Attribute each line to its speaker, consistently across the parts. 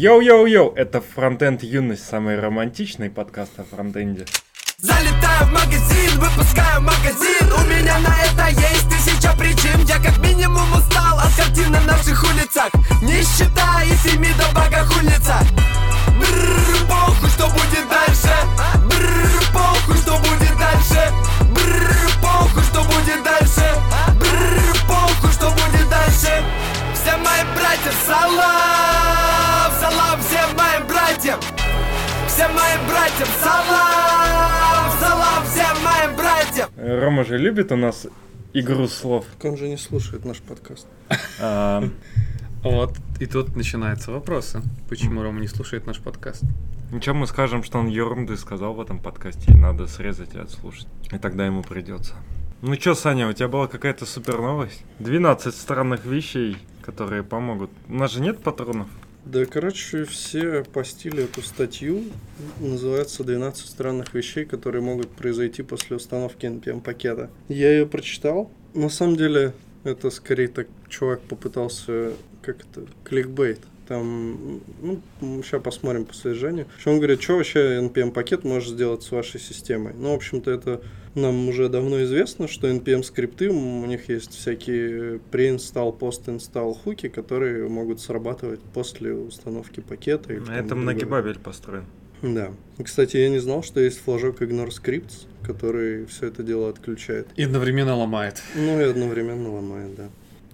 Speaker 1: Йоу-йоу-йоу, это Фронтенд Юность, самый романтичный подкаст о фронтенде.
Speaker 2: Залетаю в магазин, выпускаю магазин. У меня на это есть тысяча причин. Я как минимум устал от картин на наших улицах. Нищета и фемида богохульница Бррр, похуй, что будет дальше. Бррр, похуй, что будет дальше. Бррр, похуй, что будет дальше. Бррр, похуй, что будет дальше. Всем моим братьям салам Салам всем моим братьям Всем моим братьям салам Салам всем моим братьям
Speaker 1: Рома же любит у нас игру слов.
Speaker 3: Так он же не слушает наш подкаст.
Speaker 1: А,
Speaker 4: Вот, и тут начинаются вопросы. Почему Рома не слушает наш подкаст?
Speaker 1: Ничего, мы скажем, что он ерунды сказал в этом подкасте, и надо срезать и отслушать. И тогда ему придется. Ну чё, Саня, у тебя была какая-то супер новость? 12 странных вещей, которые помогут. У нас же нет патронов.
Speaker 3: Да, короче, все постили эту статью. Называется «12 странных вещей, которые могут произойти после установки NPM-пакета». Я ее прочитал. На самом деле, это скорее так чувак попытался, как это, кликбейт. Там, ну, сейчас посмотрим по содержанию. Он говорит, что вообще NPM-пакет может сделать с вашей системой. Ну, в общем-то, это нам уже давно известно, что NPM-скрипты, у них есть всякие pre-install, post-install хуки, которые могут срабатывать после установки пакета. или
Speaker 1: Это многибабель построен.
Speaker 3: Да. Кстати, я не знал, что есть флажок Ignore Scripts, который все это дело отключает.
Speaker 4: И одновременно ломает.
Speaker 3: Ну и одновременно ломает, да.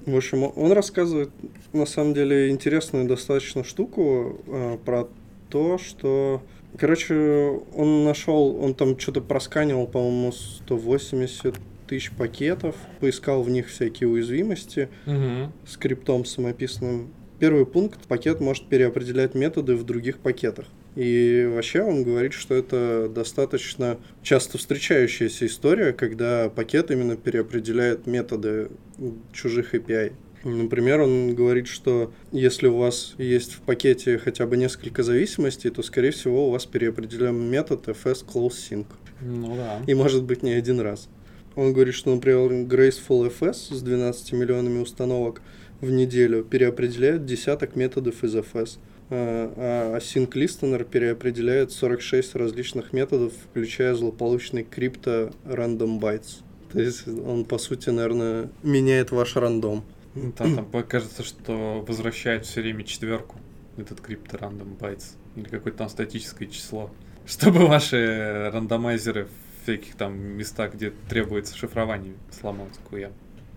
Speaker 3: В общем, он рассказывает, на самом деле, интересную достаточно штуку э, про то, что... Короче, он нашел, он там что-то просканивал, по-моему, 180 тысяч пакетов, поискал в них всякие уязвимости
Speaker 4: Угу.
Speaker 3: скриптом самописным. Первый пункт, пакет может переопределять методы в других пакетах. И вообще он говорит, что это достаточно часто встречающаяся история, когда пакет именно переопределяет методы чужих API. Например, он говорит, что если у вас есть в пакете хотя бы несколько зависимостей, то, скорее всего, у вас переопределен метод fs close sync.
Speaker 4: Ну да.
Speaker 3: И может быть не один раз. Он говорит, что, например, Graceful FS с 12 миллионами установок в неделю переопределяет десяток методов из FS. А а Async Listener переопределяет 46 различных методов, включая злополучный крипто Random Bytes. То есть он, по сути, наверное, меняет ваш рандом.
Speaker 4: Ну, Там, там кажется, что возвращает все время четверку. Этот крипто random bytes. Или какое-то там статическое число. Чтобы ваши рандомайзеры в всяких там местах, где требуется шифрование, сломать хуя.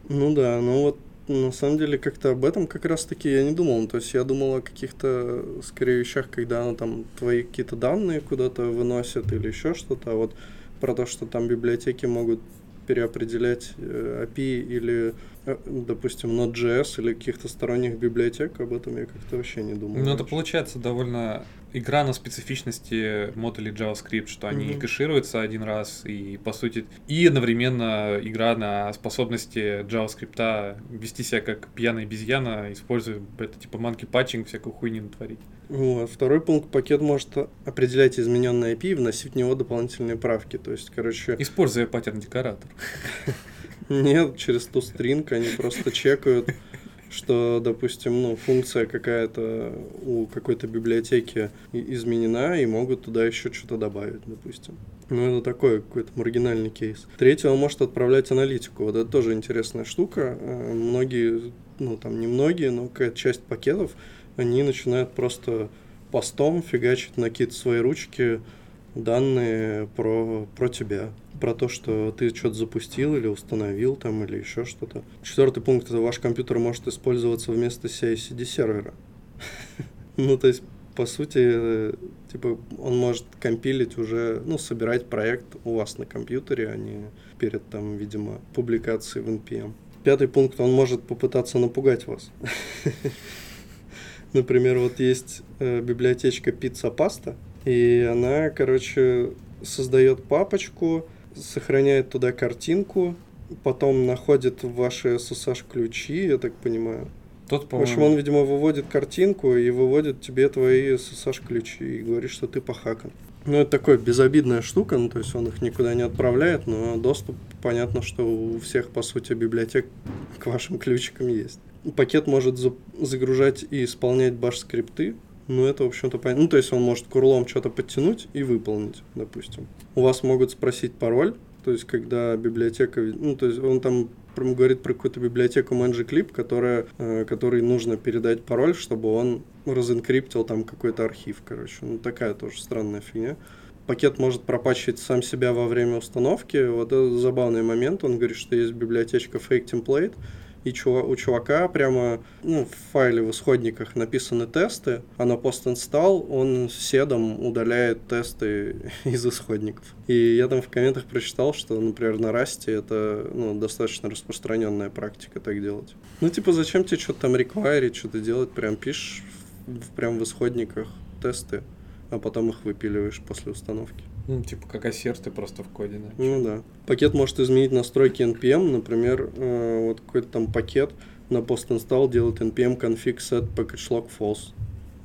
Speaker 3: Ну да, ну вот на самом деле как-то об этом как раз таки я не думал. То есть я думал о каких-то скорее вещах, когда ну, там твои какие-то данные куда-то выносят или еще что-то. А вот про то, что там библиотеки могут переопределять э, API или, э, допустим, Node.js или каких-то сторонних библиотек, об этом я как-то вообще не думал.
Speaker 4: Ну, это получается довольно игра на специфичности модулей JavaScript, что они
Speaker 3: Мгм.
Speaker 4: кэшируются один раз и, по сути, и одновременно игра на способности JavaScript вести себя как пьяная обезьяна, используя это типа monkey patching, всякую хуйню натворить.
Speaker 3: Вот. Второй пункт. Пакет может определять измененный API и вносить в него дополнительные правки. То есть, короче,
Speaker 4: Используя паттерн-декоратор.
Speaker 3: Нет, через toString они просто чекают, что, допустим, ну, функция какая-то у какой-то библиотеки изменена, и могут туда еще что-то добавить, допустим. Ну, это такой какой-то маргинальный кейс. Третье, он может отправлять аналитику. Вот это тоже интересная штука. Э, Многие, ну, там не многие, но какая-то часть пакетов, они начинают просто постом фигачить на какие-то свои ручки данные про, про тебя. Про то, что ты что-то запустил или установил там, или еще что-то. Четвертый пункт это ваш компьютер может использоваться вместо CI/CD сервера. Ну, то есть, по сути, э, типа, он может компилить уже, ну, собирать проект у вас на компьютере, а не перед, там, видимо, публикацией в NPM. Пятый пункт, он может попытаться напугать вас. Например, вот есть э, библиотечка Pizza Pasta, и она, короче, создает папочку, сохраняет туда картинку, потом находит ваши SSH-ключи, я так понимаю.
Speaker 4: Тот,
Speaker 3: В общем, он, видимо, выводит картинку и выводит тебе твои SSH-ключи и говорит, что ты похакан. Ну, это такая безобидная штука, ну, то есть он их никуда не отправляет, но доступ, понятно, что у всех, по сути, библиотек к вашим ключикам есть. Пакет может за- загружать и исполнять баш-скрипты, Ну, это, в общем-то, понятно. Ну, то есть он может курлом что-то подтянуть и выполнить, допустим. У вас могут спросить пароль, то есть когда библиотека... Ну, то есть он там говорит про какую-то библиотеку ManjiClip, которая, э, которой нужно передать пароль, чтобы он разинкриптил там какой-то архив, короче. Ну, такая тоже странная фигня. Пакет может пропачивать сам себя во время установки. Вот это забавный момент. Он говорит, что есть библиотечка Fake Template, и чува- у чувака прямо ну, в файле в исходниках написаны тесты, а на post-install он седом удаляет тесты из исходников. И я там в комментах прочитал, что, например, на Расте это ну, достаточно распространенная практика так делать. Ну, типа, зачем тебе что-то там реквайрить, что-то делать, прям пишешь в- прям в исходниках тесты, а потом их выпиливаешь после установки.
Speaker 4: Ну, типа как ассерт ты просто в коде, да.
Speaker 3: Ну да. Пакет может изменить настройки NPM, например, э, вот какой-то там пакет на post-install делает npm config set package lock false.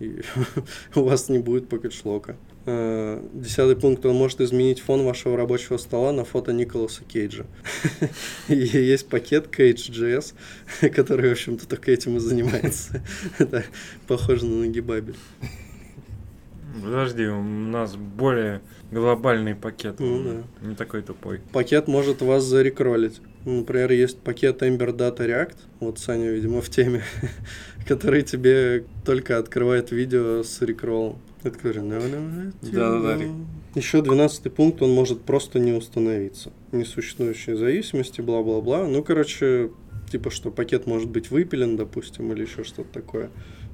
Speaker 3: И у вас не будет package лока. Э, Десятый пункт. Он может изменить фон вашего рабочего стола на фото Николаса Кейджа. И есть пакет Cage.js, который, в общем-то, только этим и занимается. Это похоже на нагибабель.
Speaker 1: Подожди, у нас более глобальный пакет.
Speaker 3: Ну да.
Speaker 1: Не такой тупой.
Speaker 3: Пакет может вас зарекролить. Например, есть пакет Ember Data React, вот Саня, видимо, в теме, который тебе только открывает видео с рекролом. Это который, «No, no, no,
Speaker 4: Да-да-да.
Speaker 3: no». Еще 12 пункт, он может просто не установиться. Несуществующие зависимости, бла-бла-бла. Ну, короче, типа, что пакет может быть выпилен, допустим, или еще что-то такое.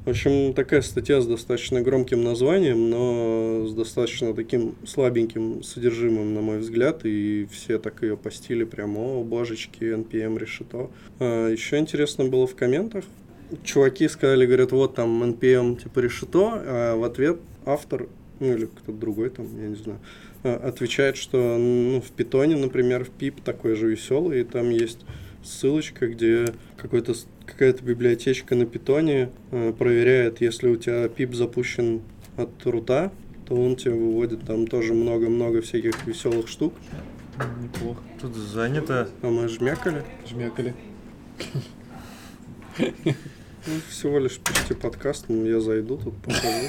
Speaker 3: В общем, такая статья с достаточно громким названием, но с достаточно таким слабеньким содержимым, на мой взгляд, и все так ее постили прямо, о, божечки, NPM решето. А, еще интересно было в комментах, чуваки сказали, говорят, вот там NPM типа решето, а в ответ автор, ну или кто-то другой там, я не знаю, а, отвечает, что ну, в питоне, например, в пип такой же веселый, и там есть ссылочка, где какой-то какая-то библиотечка на питоне э, проверяет, если у тебя пип запущен от рута, то он тебе выводит там тоже много-много всяких веселых штук.
Speaker 4: Неплохо.
Speaker 1: Тут занято.
Speaker 3: А мы жмякали.
Speaker 4: Жмякали.
Speaker 3: Ну, всего лишь почти подкаст, ну, я зайду тут покажу.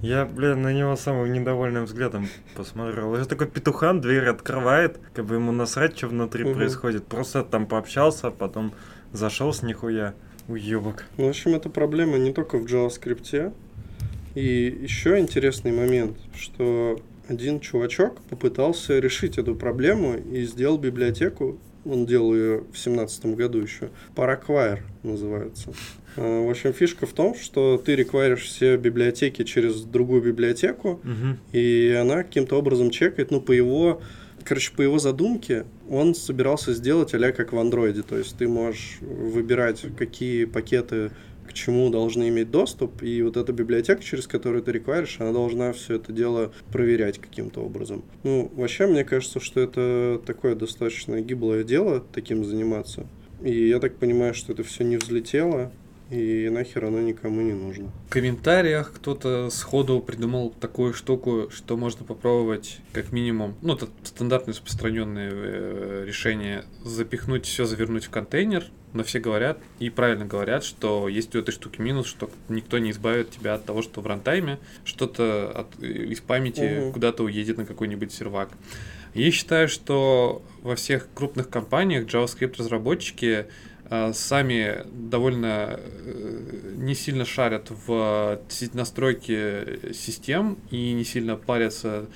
Speaker 1: Я, блин, на него самым недовольным взглядом посмотрел. Это такой петухан, дверь открывает, как бы ему насрать, что внутри
Speaker 3: Мгм.
Speaker 1: происходит. Просто там пообщался, потом зашел с нихуя. Уебок.
Speaker 3: В общем, это проблема не только в JavaScript. И еще интересный момент, что один чувачок попытался решить эту проблему и сделал библиотеку, он делал ее в семнадцатом году еще, Paraquire называется. А, В общем, фишка в том, что ты реквайришь все библиотеки через другую библиотеку,
Speaker 1: Мгм.
Speaker 3: и она каким-то образом чекает, ну, по его, короче, по его задумке, он собирался сделать а как в андроиде, то есть ты можешь выбирать, какие пакеты к чему должны иметь доступ, и вот эта библиотека, через которую ты реквайришь, она должна все это дело проверять каким-то образом. Ну, вообще, мне кажется, что это такое достаточно гиблое дело, таким заниматься. И я так понимаю, что это все не взлетело, и нахер оно никому не нужно.
Speaker 4: В комментариях кто-то сходу придумал такую штуку, что можно попробовать как минимум, ну, это стандартное распространенное э, решение, запихнуть все, завернуть в контейнер, но все говорят, и правильно говорят, что есть у этой штуки минус, что никто не избавит тебя от того, что в рантайме что-то от- из памяти
Speaker 3: Мгм.
Speaker 4: куда-то уедет на какой-нибудь сервак. Я считаю, что во всех крупных компаниях JavaScript-разработчики э, сами довольно э, не сильно шарят в си- настройке систем и не сильно парятся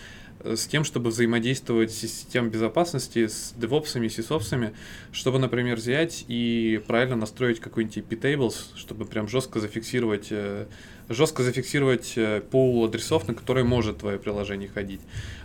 Speaker 4: э, с тем, чтобы взаимодействовать с системой безопасности, с девопсами, сисопсами, чтобы, например, взять и правильно настроить какой-нибудь IP-tables, чтобы прям жестко зафиксировать э, жестко зафиксировать э, пул адресов, на которые может твое приложение ходить.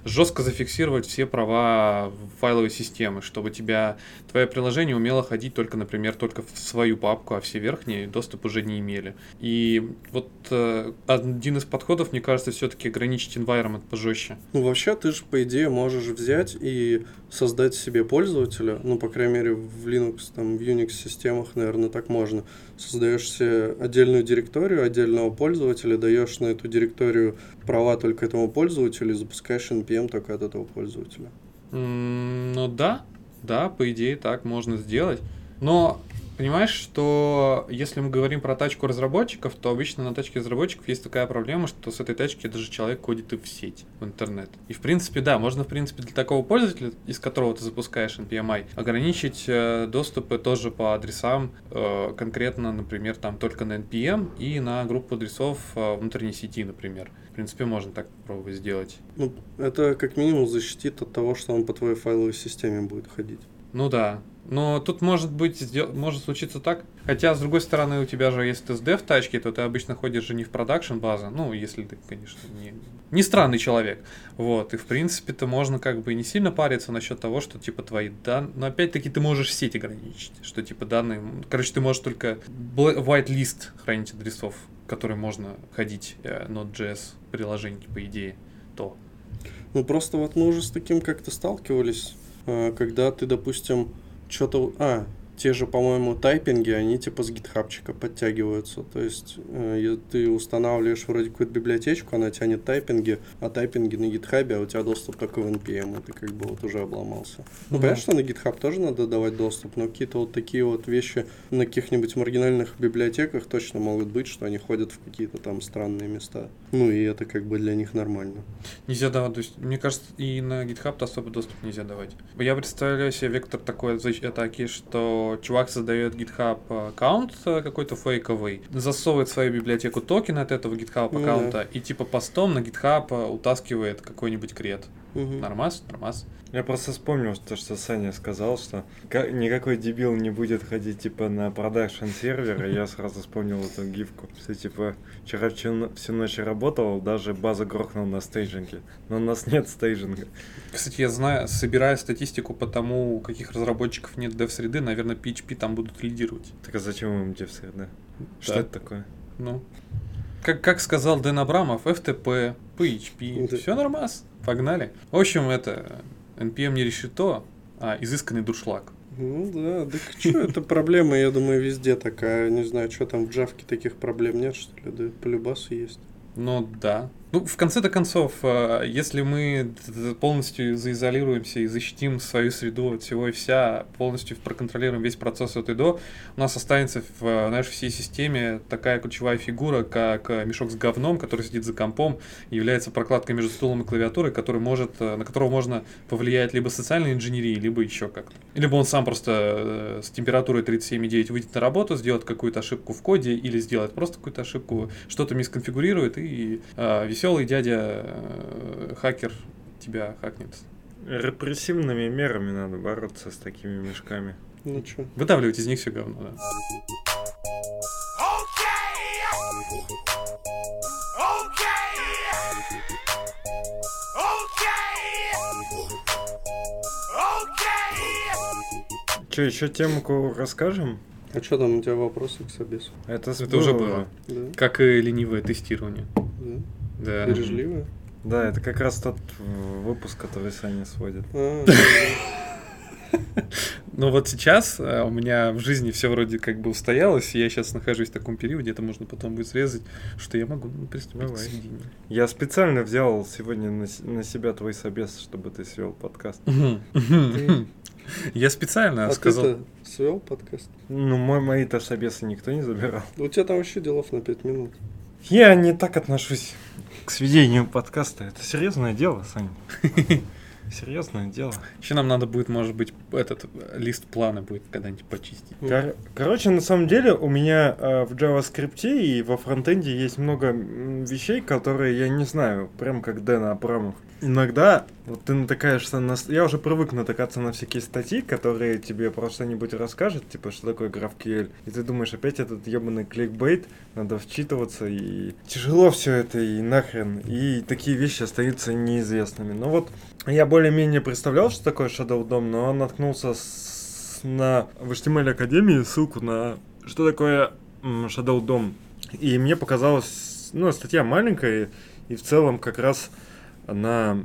Speaker 4: Жестко зафиксировать все права файловой системы, чтобы тебя твое приложение умело ходить только, например, только в свою папку, а все верхние доступ уже не имели. И вот э, один из подходов, мне кажется, все-таки ограничить environment пожестче.
Speaker 3: Ну, вообще, ты же, по идее, можешь взять и создать себе пользователя, ну, по крайней мере, в Linux, там, в Unix-системах, наверное, так можно. Создаешь себе отдельную директорию, отдельного пользователя, даешь на эту директорию права только этому пользователю и запускаешь NPM только от этого пользователя.
Speaker 4: М, Ну да, да, по идее так можно сделать. Но Понимаешь, что если мы говорим про тачку разработчиков, то обычно на тачке разработчиков есть такая проблема, что с этой тачки даже человек ходит и в сеть, в интернет. И в принципе, да, можно в принципе для такого пользователя, из которого ты запускаешь NPMI, ограничить э, доступы тоже по адресам, э, конкретно, например, там только на NPM и на группу адресов э, внутренней сети, например. В принципе, можно так попробовать сделать.
Speaker 3: Ну, это как минимум защитит от того, что он по твоей файловой системе будет ходить.
Speaker 4: Ну да. Но тут может быть, может случиться так. Хотя, с другой стороны, у тебя же, если ты с dev тачки, то ты обычно ходишь же не в продакшн база. Ну, если ты, конечно, не, не странный человек. Вот. И, в принципе-то, можно как бы не сильно париться насчет того, что, типа, твои данные... Но, опять-таки, ты можешь сеть ограничить. Что, типа, данные... Короче, ты можешь только white list хранить адресов, которые можно ходить э, Node.js приложений, по идее. То.
Speaker 3: Ну, просто вот мы уже с таким как-то сталкивались, а, когда ты, допустим, что-то... А, те же, по-моему, тайпинги, они типа с гитхабчика подтягиваются. То есть э, ты устанавливаешь вроде какую-то библиотечку, она тянет тайпинги, а тайпинги на гитхабе, а у тебя доступ только в NPM, и ты как бы вот уже обломался. Ну,
Speaker 4: Мгм.
Speaker 3: понятно, что на GitHub тоже надо давать доступ, но какие-то вот такие вот вещи на каких-нибудь маргинальных библиотеках точно могут быть, что они ходят в какие-то там странные места. Ну, и это как бы для них нормально.
Speaker 4: Нельзя давать, то есть, мне кажется, и на GitHub особо доступ нельзя давать. Я представляю себе вектор такой атаки, что чувак создает GitHub аккаунт э, какой-то фейковый, засовывает в свою библиотеку токен от этого GitHub
Speaker 3: Ну да.
Speaker 4: аккаунта и типа постом на GitHub э, утаскивает какой-нибудь кред.
Speaker 3: Мгм.
Speaker 4: Нормас? Нормас.
Speaker 1: Я просто вспомнил то, что Саня сказал, что ка- никакой дебил не будет ходить типа на продакшн сервер, и я сразу вспомнил эту гифку. Что типа вчера всю, но- всю ночь работал, даже база грохнул на стейджинге. Но у нас нет стейджинга.
Speaker 4: Кстати, я знаю, собирая статистику по тому, у каких разработчиков нет dev-среды, наверное, PHP там будут лидировать.
Speaker 1: Так а зачем им девсреда? Что это такое?
Speaker 4: Ну, как, как сказал Дэн Абрамов, FTP, PHP,
Speaker 3: Да.
Speaker 4: все нормас, погнали. В общем, это NPM не решето, а изысканный дуршлаг.
Speaker 3: Ну да, так что, это проблема, я думаю, везде такая. Не знаю, что там в джавке таких проблем нет, что ли? Да по любасу есть.
Speaker 4: Ну да. Ну, в конце-то концов, э, если мы полностью заизолируемся и защитим свою среду от всего и вся, полностью проконтролируем весь процесс от и до, у нас останется в э, нашей всей системе такая ключевая фигура, как э, мешок с говном, который сидит за компом, является прокладкой между стулом и клавиатурой, который может, на которого можно повлиять либо социальной инженерией, либо еще как-то. Либо он сам просто с температурой 37,9 выйдет на работу, сделает какую-то ошибку в коде, или сделает просто какую-то ошибку, что-то мисконфигурирует, и э, веселый дядя э, хакер тебя хакнет.
Speaker 1: Репрессивными мерами надо бороться с такими мешками.
Speaker 3: Ну что?
Speaker 4: Выдавливать из них все говно, да.
Speaker 1: Че, еще темку расскажем?
Speaker 3: А что там у тебя вопросы к собесу?
Speaker 1: Это,
Speaker 4: Это уже было.
Speaker 3: Да?
Speaker 4: Как и ленивое тестирование.
Speaker 3: Да? Бережливо?
Speaker 1: Да, это как раз тот э, выпуск, который Саня сводит.
Speaker 3: А,
Speaker 4: Но вот сейчас э, у меня в жизни все вроде как бы устоялось, и я сейчас нахожусь в таком периоде, это можно потом будет срезать, что я могу ну, приступить
Speaker 1: Давай.
Speaker 4: к сведению.
Speaker 1: Я специально взял сегодня на, на себя твой собес, чтобы ты свел подкаст.
Speaker 4: Я специально
Speaker 3: а
Speaker 4: сказал.
Speaker 3: ты свел подкаст?
Speaker 1: Ну, мой, мои-то собесы никто не забирал.
Speaker 3: У тебя там вообще делов на 5 минут.
Speaker 1: Я не так отношусь к сведению подкаста. Это серьезное дело, Саня. Серьезное дело.
Speaker 4: Еще нам надо будет, может быть, этот лист плана будет когда-нибудь почистить.
Speaker 1: Кор- короче, на самом деле у меня э, в JavaScript и во фронтенде есть много вещей, которые я не знаю, прям как Дэн Абрамов. Иногда вот ты натыкаешься на... Я уже привык натыкаться на всякие статьи, которые тебе про что-нибудь расскажут, типа, что такое GraphQL. И ты думаешь, опять этот ебаный кликбейт, надо вчитываться, и тяжело все это, и нахрен. И такие вещи остаются неизвестными. Но вот я более-менее представлял, что такое Shadow DOM, но наткнулся с- на в HTML Академии ссылку на что такое Shadow DOM. И мне показалось, ну, статья маленькая, и в целом как раз она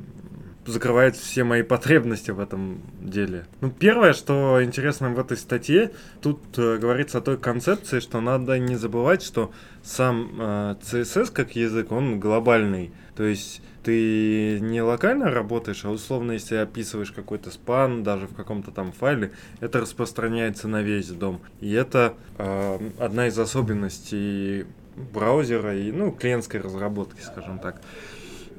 Speaker 1: закрывает все мои потребности в этом деле. Ну, первое, что интересно в этой статье, тут э, говорится о той концепции, что надо не забывать, что сам э, CSS как язык, он глобальный. То есть ты не локально работаешь, а условно, если описываешь какой-то спан, даже в каком-то там файле, это распространяется на весь дом. И это э, одна из особенностей браузера и, ну, клиентской разработки, скажем так.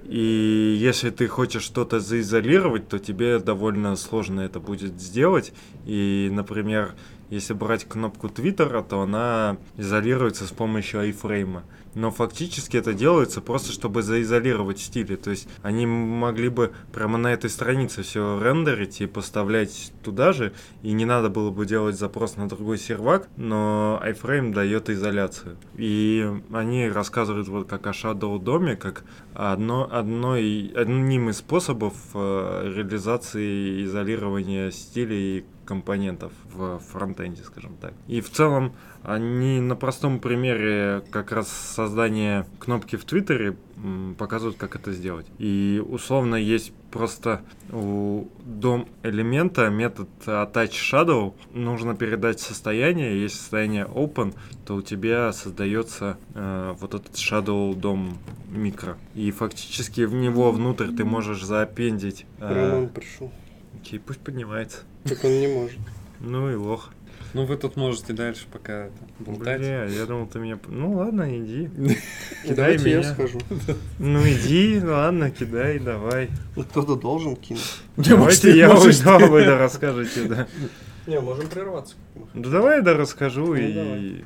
Speaker 1: И если ты хочешь что-то заизолировать, то тебе довольно сложно это будет сделать. И, например, если брать кнопку Твиттера, то она изолируется с помощью айфрейма но фактически это делается просто, чтобы заизолировать стили. То есть они могли бы прямо на этой странице все рендерить и поставлять туда же, и не надо было бы делать запрос на другой сервак, но iFrame дает изоляцию. И они рассказывают вот как о Shadow доме, как одно, одной, одним из способов э, реализации изолирования стилей компонентов в фронтенде, скажем так. И в целом они на простом примере как раз создания кнопки в Твиттере показывают, как это сделать. И условно есть просто у дом элемента метод attach shadow. Нужно передать состояние. Если состояние open, то у тебя создается э, вот этот shadow дом микро. И фактически в него внутрь ты можешь зааппендить.
Speaker 3: Э, Роман пришел.
Speaker 1: Окей, пусть поднимается.
Speaker 3: Так он не может.
Speaker 1: Ну и лох.
Speaker 4: Ну вы тут можете дальше пока болтать.
Speaker 1: Бля, я думал, ты меня... Ну ладно, иди.
Speaker 3: Кидай меня. я схожу.
Speaker 1: Ну иди, ладно, кидай, давай.
Speaker 3: Ну кто-то должен кинуть.
Speaker 1: Давайте я уйду, вы да расскажете, да.
Speaker 3: Не, можем прерваться.
Speaker 1: Да давай я да расскажу и...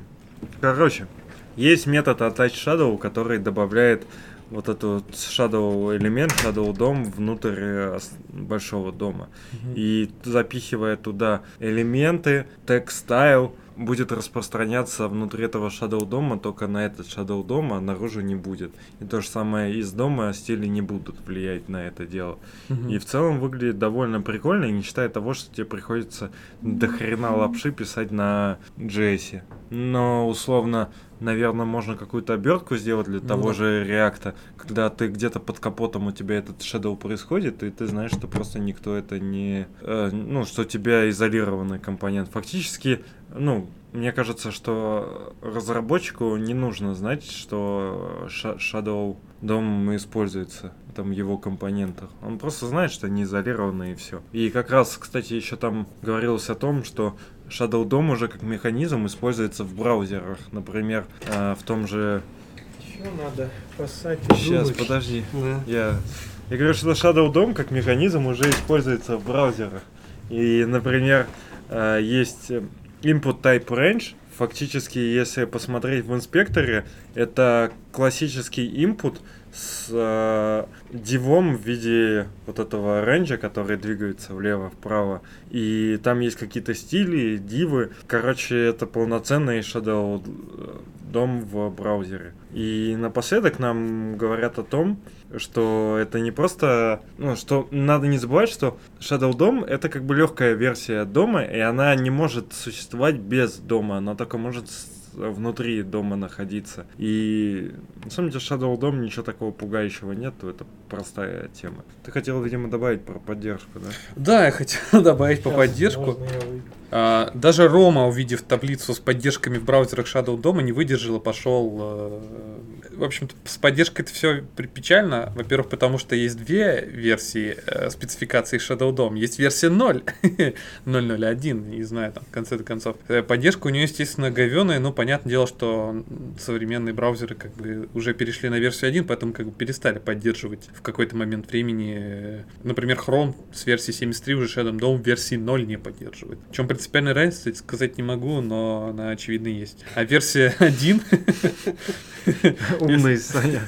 Speaker 1: Короче, есть метод Attach Shadow, который добавляет вот этот shadow элемент, shadow дом внутрь э, большого дома. Mm-hmm. И запихивая туда элементы, текстайл, будет распространяться внутри этого Shadow дома, только на этот Shadow дома наружу не будет. И то же самое из дома стили не будут влиять на это дело. Mm-hmm. И в целом выглядит довольно прикольно, не считая того, что тебе приходится до хрена лапши писать на JS. Но условно наверное, можно какую-то обертку сделать для ну, того да. же реакта, когда ты где-то под капотом у тебя этот shadow происходит, и ты знаешь, что просто никто это не... Э, ну, что у тебя изолированный компонент. Фактически, ну, мне кажется, что разработчику не нужно знать, что Shadow дом используется, там его компонентах. Он просто знает, что они изолированы и все. И как раз, кстати, еще там говорилось о том, что Shadow DOM уже как механизм используется в браузерах. Например, э, в том же...
Speaker 3: Еще надо поссать
Speaker 1: Сейчас, подожди. Да. Я... Я говорю, что Shadow DOM как механизм уже используется в браузерах. И, например, э, есть input type range. Фактически, если посмотреть в инспекторе, это классический input, с э, дивом в виде вот этого рейнджа, который двигается влево-вправо. И там есть какие-то стили, дивы. Короче, это полноценный Shadow э, дом в браузере. И напоследок нам говорят о том, что это не просто, ну, что надо не забывать, что Shadow DOM это как бы легкая версия дома, и она не может существовать без дома, она только может внутри дома находиться. И на самом деле Shadow Dom ничего такого пугающего нет, это простая тема. Ты хотел, видимо, добавить про поддержку, да?
Speaker 4: Да, я хотел добавить Сейчас, по поддержку. А, даже Рома, увидев таблицу с поддержками в браузерах Shadow DOM, не выдержал и пошел э, в общем-то, с поддержкой это все печально. Во-первых, потому что есть две версии э, спецификации Shadow DOM. Есть версия 0, 0.0.1, не знаю, там, в конце концов. Э, поддержка у нее, естественно, говеная, но понятное дело, что современные браузеры как бы уже перешли на версию 1, поэтому как бы перестали поддерживать в какой-то момент времени. Э, например, Chrome с версии 73 уже Shadow DOM версии 0 не поддерживает. В чем принципиальная разница, сказать не могу, но она очевидно есть. А версия 1
Speaker 1: Умный Саня.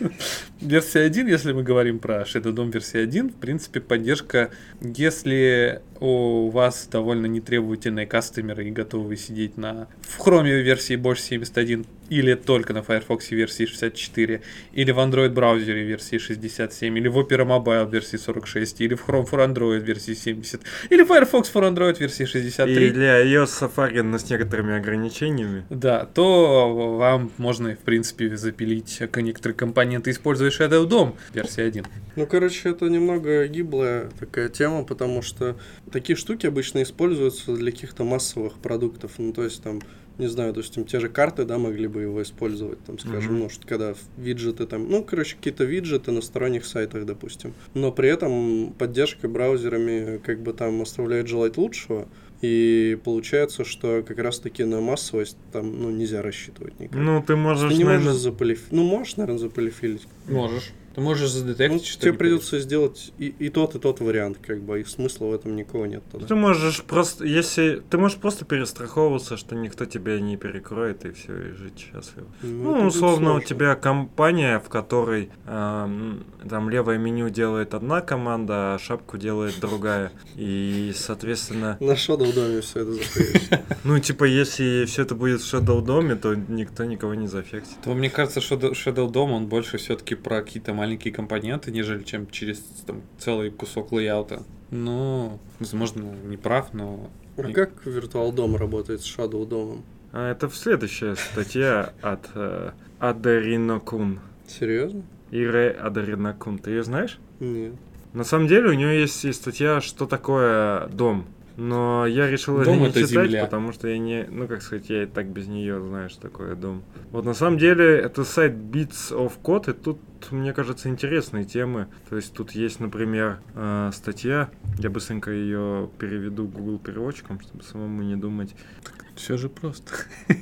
Speaker 4: Версия 1, если мы говорим про Shadow DOM версия 1, в принципе, поддержка, если у вас довольно нетребовательные кастомеры и готовы сидеть на в Chrome версии Bosch 71 или только на Firefox версии 64, или в Android браузере версии 67, или в Opera Mobile версии 46, или в Chrome for Android версии 70, или Firefox for Android версии 63.
Speaker 1: Или iOS Safari, но с некоторыми ограничениями.
Speaker 4: Да, то вам можно, в принципе, запилить некоторые компоненты, используя Shadow DOM версии 1.
Speaker 3: Ну, короче, это немного гиблая такая тема, потому что такие штуки обычно используются для каких-то массовых продуктов. Ну, то есть там не знаю, допустим, те же карты, да, могли бы его использовать, там, скажем,
Speaker 1: Мгм.
Speaker 3: ну, что когда виджеты там, ну, короче, какие-то виджеты на сторонних сайтах, допустим. Но при этом поддержка браузерами как бы там оставляет желать лучшего, и получается, что как раз-таки на массовость там, ну, нельзя рассчитывать никак.
Speaker 1: Ну, ты можешь,
Speaker 3: Ты не
Speaker 1: наверное,
Speaker 3: можешь заполиф... Ну, можешь, наверное, заполифилить.
Speaker 4: Можешь. Ты можешь задетектить,
Speaker 3: Ну,
Speaker 4: что
Speaker 3: тебе придется сделать и, и тот, и тот вариант, как бы, и смысла в этом никого нет тогда.
Speaker 1: Ты можешь просто, если ты можешь просто перестраховываться, что никто тебя не перекроет и все, и жить счастливо. Ну,
Speaker 3: будет
Speaker 1: условно, у тебя компания, в которой эм, там левое меню делает одна команда, а шапку делает другая. И, соответственно,
Speaker 3: На Shadow доме все это заходишь.
Speaker 1: ну, типа, если все это будет в Shadow доме, то никто никого не зафектит.
Speaker 4: То мне кажется, Shadow DOM, он больше все-таки про какие-то маленькие компоненты, нежели чем через там, целый кусок лейаута. Ну, возможно, не прав, но...
Speaker 3: А как Virtual дом работает с Shadow домом?
Speaker 1: А это в следующая статья от э, Адаринокун.
Speaker 3: Серьезно?
Speaker 1: Ире Адаринокун. Ты ее знаешь?
Speaker 3: Нет.
Speaker 1: На самом деле у нее есть и статья, что такое дом. Но я решил
Speaker 4: Дом
Speaker 1: не
Speaker 4: это
Speaker 1: читать,
Speaker 4: земля.
Speaker 1: потому что я не, ну как сказать, я и так без нее что такое дом. Вот на самом деле это сайт Bits of Code, и тут, мне кажется, интересные темы. То есть тут есть, например, э, статья, я быстренько ее переведу Google переводчиком, чтобы самому не думать.
Speaker 4: Все же просто.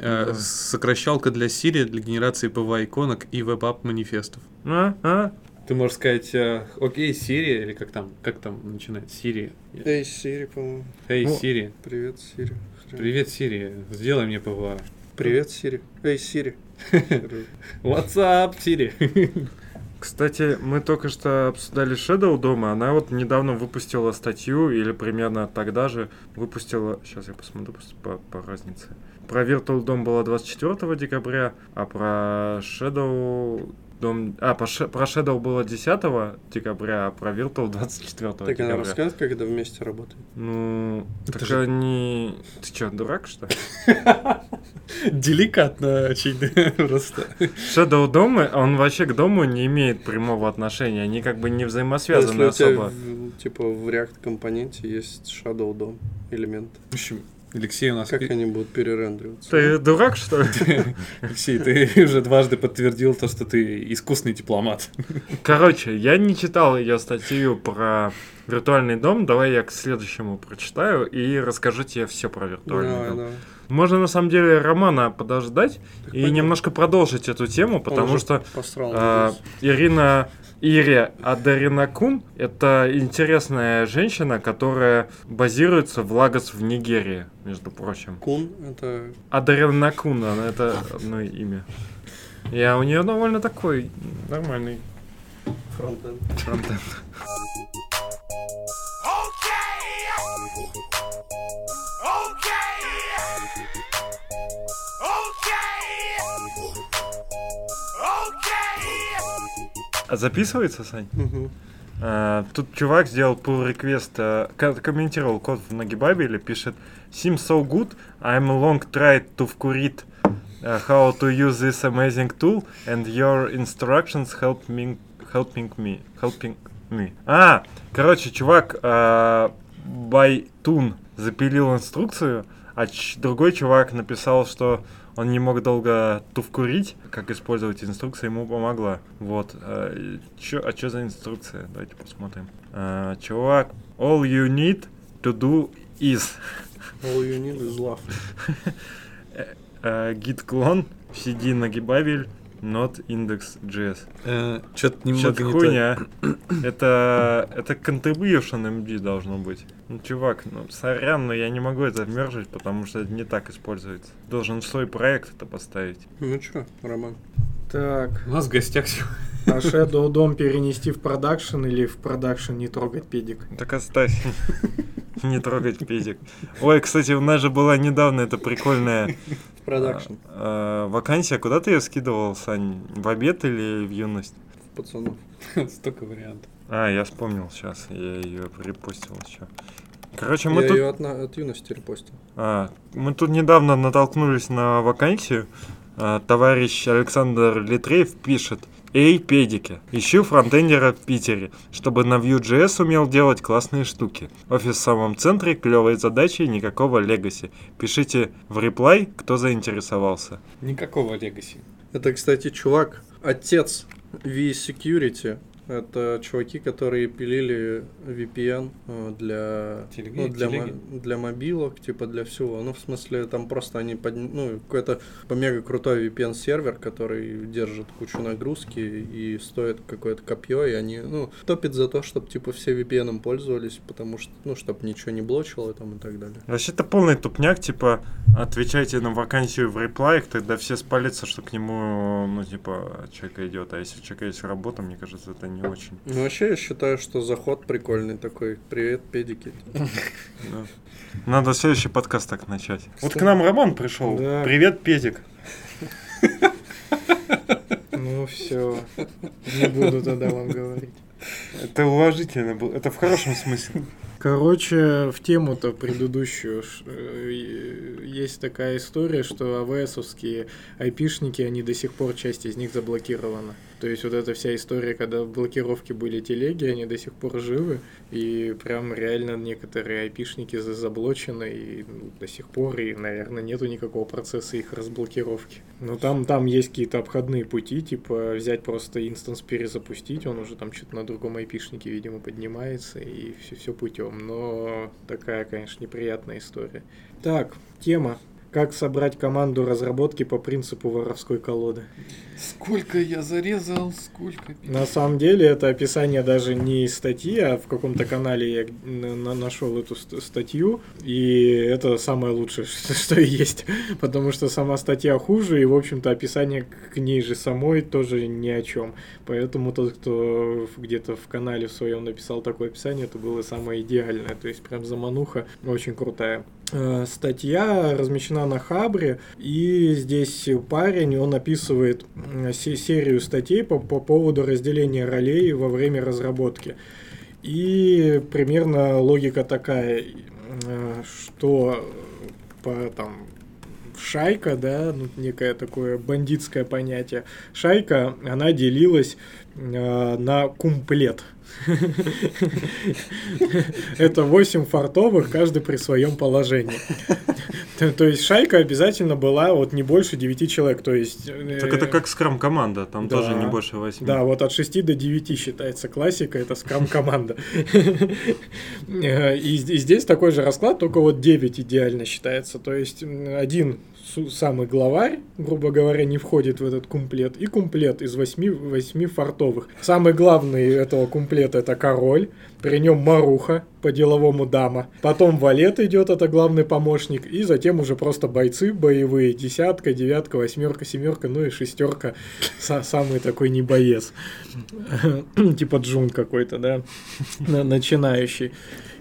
Speaker 4: Э,
Speaker 1: Да.
Speaker 4: Сокращалка для Siri, для генерации PWA иконок и web app манифестов.
Speaker 1: А, а?
Speaker 4: Ты можешь сказать, э, окей, Siri, или как там, как там начинает Siri?
Speaker 3: Эй, Сири, по-моему.
Speaker 4: Эй,
Speaker 1: Ну,
Speaker 4: Siri,
Speaker 3: Привет, Сири.
Speaker 4: привет, Siri, сделай мне PWA.
Speaker 3: Привет, Сири. Эй, Сири.
Speaker 4: What's up, Siri?
Speaker 1: Кстати, мы только что обсуждали Shadow дома. Она вот недавно выпустила статью, или примерно тогда же выпустила... Сейчас я посмотрю просто по, по разнице. Про Virtual Дом было 24 декабря, а про Shadow дом... А, про Shadow было 10 декабря, а про Virtual 24
Speaker 3: Так она
Speaker 1: декабря.
Speaker 3: рассказывает, как это вместе работает?
Speaker 1: Ну,
Speaker 4: Это
Speaker 1: так
Speaker 4: же-
Speaker 1: они... Ты что, дурак, что ли?
Speaker 4: Деликатно очень просто.
Speaker 1: Shadow Дом, он вообще к дому не имеет прямого отношения. Они как бы не взаимосвязаны
Speaker 3: Если у тебя,
Speaker 1: особо.
Speaker 3: типа, в React компоненте есть Shadow дом элемент,
Speaker 4: В общем, Алексей у нас...
Speaker 3: как они будут перерендериваться?
Speaker 1: Ты дурак, что ли?
Speaker 4: Алексей, ты уже дважды подтвердил то, что ты искусный дипломат.
Speaker 1: Короче, я не читал ее статью про виртуальный дом. Давай я к следующему прочитаю и расскажу тебе все про виртуальный
Speaker 3: Давай,
Speaker 1: дом.
Speaker 3: давай.
Speaker 1: Можно на самом деле Романа подождать
Speaker 3: Так
Speaker 1: и
Speaker 3: пойдем.
Speaker 1: немножко продолжить эту тему, потому что а,
Speaker 3: здесь.
Speaker 1: Ирина Ире Адаринакун – это интересная женщина, которая базируется в Лагос в Нигерии, между прочим.
Speaker 3: Кун это
Speaker 1: Адаринакун, она это одно имя. А у нее довольно такой нормальный
Speaker 3: фронтенд.
Speaker 1: фронтенд. А записывается, Сань?
Speaker 3: Мгм.
Speaker 1: А, тут чувак сделал pull request, а, ко- комментировал код в Нагибабеле, пишет Seems so good, I'm long tried to вкурит uh, how to use this amazing tool and your instructions help me, helping me, helping me. А, короче, чувак а, Байтун запилил инструкцию, а ч- другой чувак написал, что он не мог долго тувкурить, как использовать инструкция ему помогла. Вот. А, и чё, а что за инструкция? Давайте посмотрим. А, чувак, all you need to do is
Speaker 3: All you need is love.
Speaker 1: э, git clone cd нагибабель not index.js.
Speaker 4: Что-то
Speaker 1: Чё-то
Speaker 4: немного не то.
Speaker 1: хуйня. Это, это contribution MG должно быть. Ну, чувак, ну, сорян, но я не могу это мержить, потому что это не так используется. Должен в свой проект это поставить.
Speaker 3: Ну чё, Роман?
Speaker 1: Так.
Speaker 4: У нас в гостях
Speaker 5: А Shadow DOM перенести в продакшн или в продакшн не трогать педик?
Speaker 1: Так оставь. Не трогать педик. Ой, кстати, у нас же была недавно эта прикольная
Speaker 3: Продакшн
Speaker 1: а, а, вакансия. Куда ты ее скидывал, Сань? В обед или в юность?
Speaker 3: пацанов.
Speaker 4: Столько вариантов.
Speaker 1: А, я вспомнил сейчас. Я ее репостил еще. Короче, мы
Speaker 3: Я
Speaker 1: тут...
Speaker 3: ее от, на- от юности репостил.
Speaker 1: А, мы тут недавно натолкнулись на вакансию. А, товарищ Александр Литреев пишет. Эй, педики, ищу фронтендера в Питере, чтобы на Vue.js умел делать классные штуки. Офис в самом центре, клевые задачи, никакого легаси. Пишите в реплай, кто заинтересовался.
Speaker 4: Никакого легаси.
Speaker 3: Это, кстати, чувак, отец V-Security. Это чуваки, которые пилили VPN э, для,
Speaker 4: Телеги-
Speaker 3: ну, для,
Speaker 4: телеги.
Speaker 3: мо- для мобилок, типа для всего. Ну, в смысле, там просто они под, ну, какой-то мега крутой VPN сервер, который держит кучу нагрузки и стоит какое-то копье, и они, ну, топит за то, чтобы типа все VPN пользовались, потому что, ну, чтобы ничего не блочило там и так далее.
Speaker 1: Вообще это полный тупняк, типа, отвечайте на вакансию в реплай, тогда все спалятся, что к нему, ну, типа, человек идет. А если у человека есть работа, мне кажется, это не очень.
Speaker 3: Ну, вообще, я считаю, что заход прикольный такой. Привет, педики.
Speaker 1: Надо следующий подкаст так начать. Вот к нам Роман пришел. Привет, Педик.
Speaker 5: Ну все, не буду тогда вам говорить.
Speaker 1: Это уважительно было. Это в хорошем смысле.
Speaker 5: Короче, в тему-то предыдущую э, есть такая история, что АВСовские айпишники, они до сих пор, часть из них заблокирована. То есть вот эта вся история, когда в блокировке были телеги, они до сих пор живы, и прям реально некоторые айпишники за- заблочены и ну, до сих пор, и, наверное, нету никакого процесса их разблокировки. Но там, там есть какие-то обходные пути, типа взять просто инстанс перезапустить, он уже там что-то на другом айпишнике, видимо, поднимается, и все, все путем. Но такая, конечно, неприятная история. Так, тема. Как собрать команду разработки по принципу воровской колоды?
Speaker 4: Сколько я зарезал, сколько...
Speaker 5: На самом деле это описание даже не из статьи, а в каком-то канале я нашел эту ст- статью, и это самое лучшее, что, есть, потому что сама статья хуже, и, в общем-то, описание к ней же самой тоже ни о чем. Поэтому тот, кто где-то в канале в своем написал такое описание, это было самое идеальное, то есть прям замануха очень крутая. Э, Статья размещена на Хабре, и здесь парень, он описывает се- серию статей по, по поводу разделения ролей во время разработки. И примерно логика такая, э, что по там шайка, да, ну, некое такое бандитское понятие. Шайка, она делилась э, на кумплет. Это 8 фартовых, каждый при своем положении. То есть шайка обязательно была вот не больше 9 человек. То есть, э,
Speaker 1: Так это как скрам-команда, там тоже не больше восьми.
Speaker 5: Да, вот от 6 до 9 считается классика, это скрам-команда. Э, И здесь такой же расклад, только вот 9 идеально считается. То есть один самый главарь, грубо говоря, не входит в этот кумплет, и кумплет из 8, 8 фартовых. Самый главный этого кумплета это король, при нем Маруха, по-деловому дама. Потом валет идет, это главный помощник, и затем уже просто бойцы боевые, десятка, девятка, восьмерка, семерка, ну и шестерка, са- самый такой не боец. Типа джун какой-то, да, на- начинающий.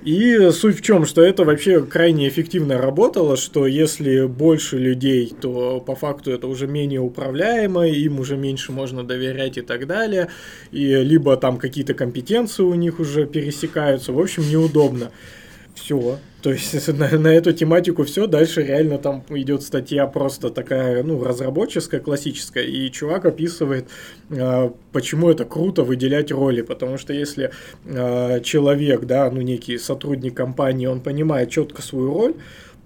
Speaker 5: И суть в чем, что это вообще крайне эффективно работало, что если больше людей, то по факту это уже менее управляемо, им уже меньше можно доверять и так далее. И либо там какие-то компетенции у них уже пересекаются. В общем, неудобно. Все. То есть на, на эту тематику все. Дальше реально там идет статья просто такая, ну, разработческая, классическая. И чувак описывает, э, почему это круто выделять роли. Потому что если э, человек, да, ну, некий сотрудник компании, он понимает четко свою роль,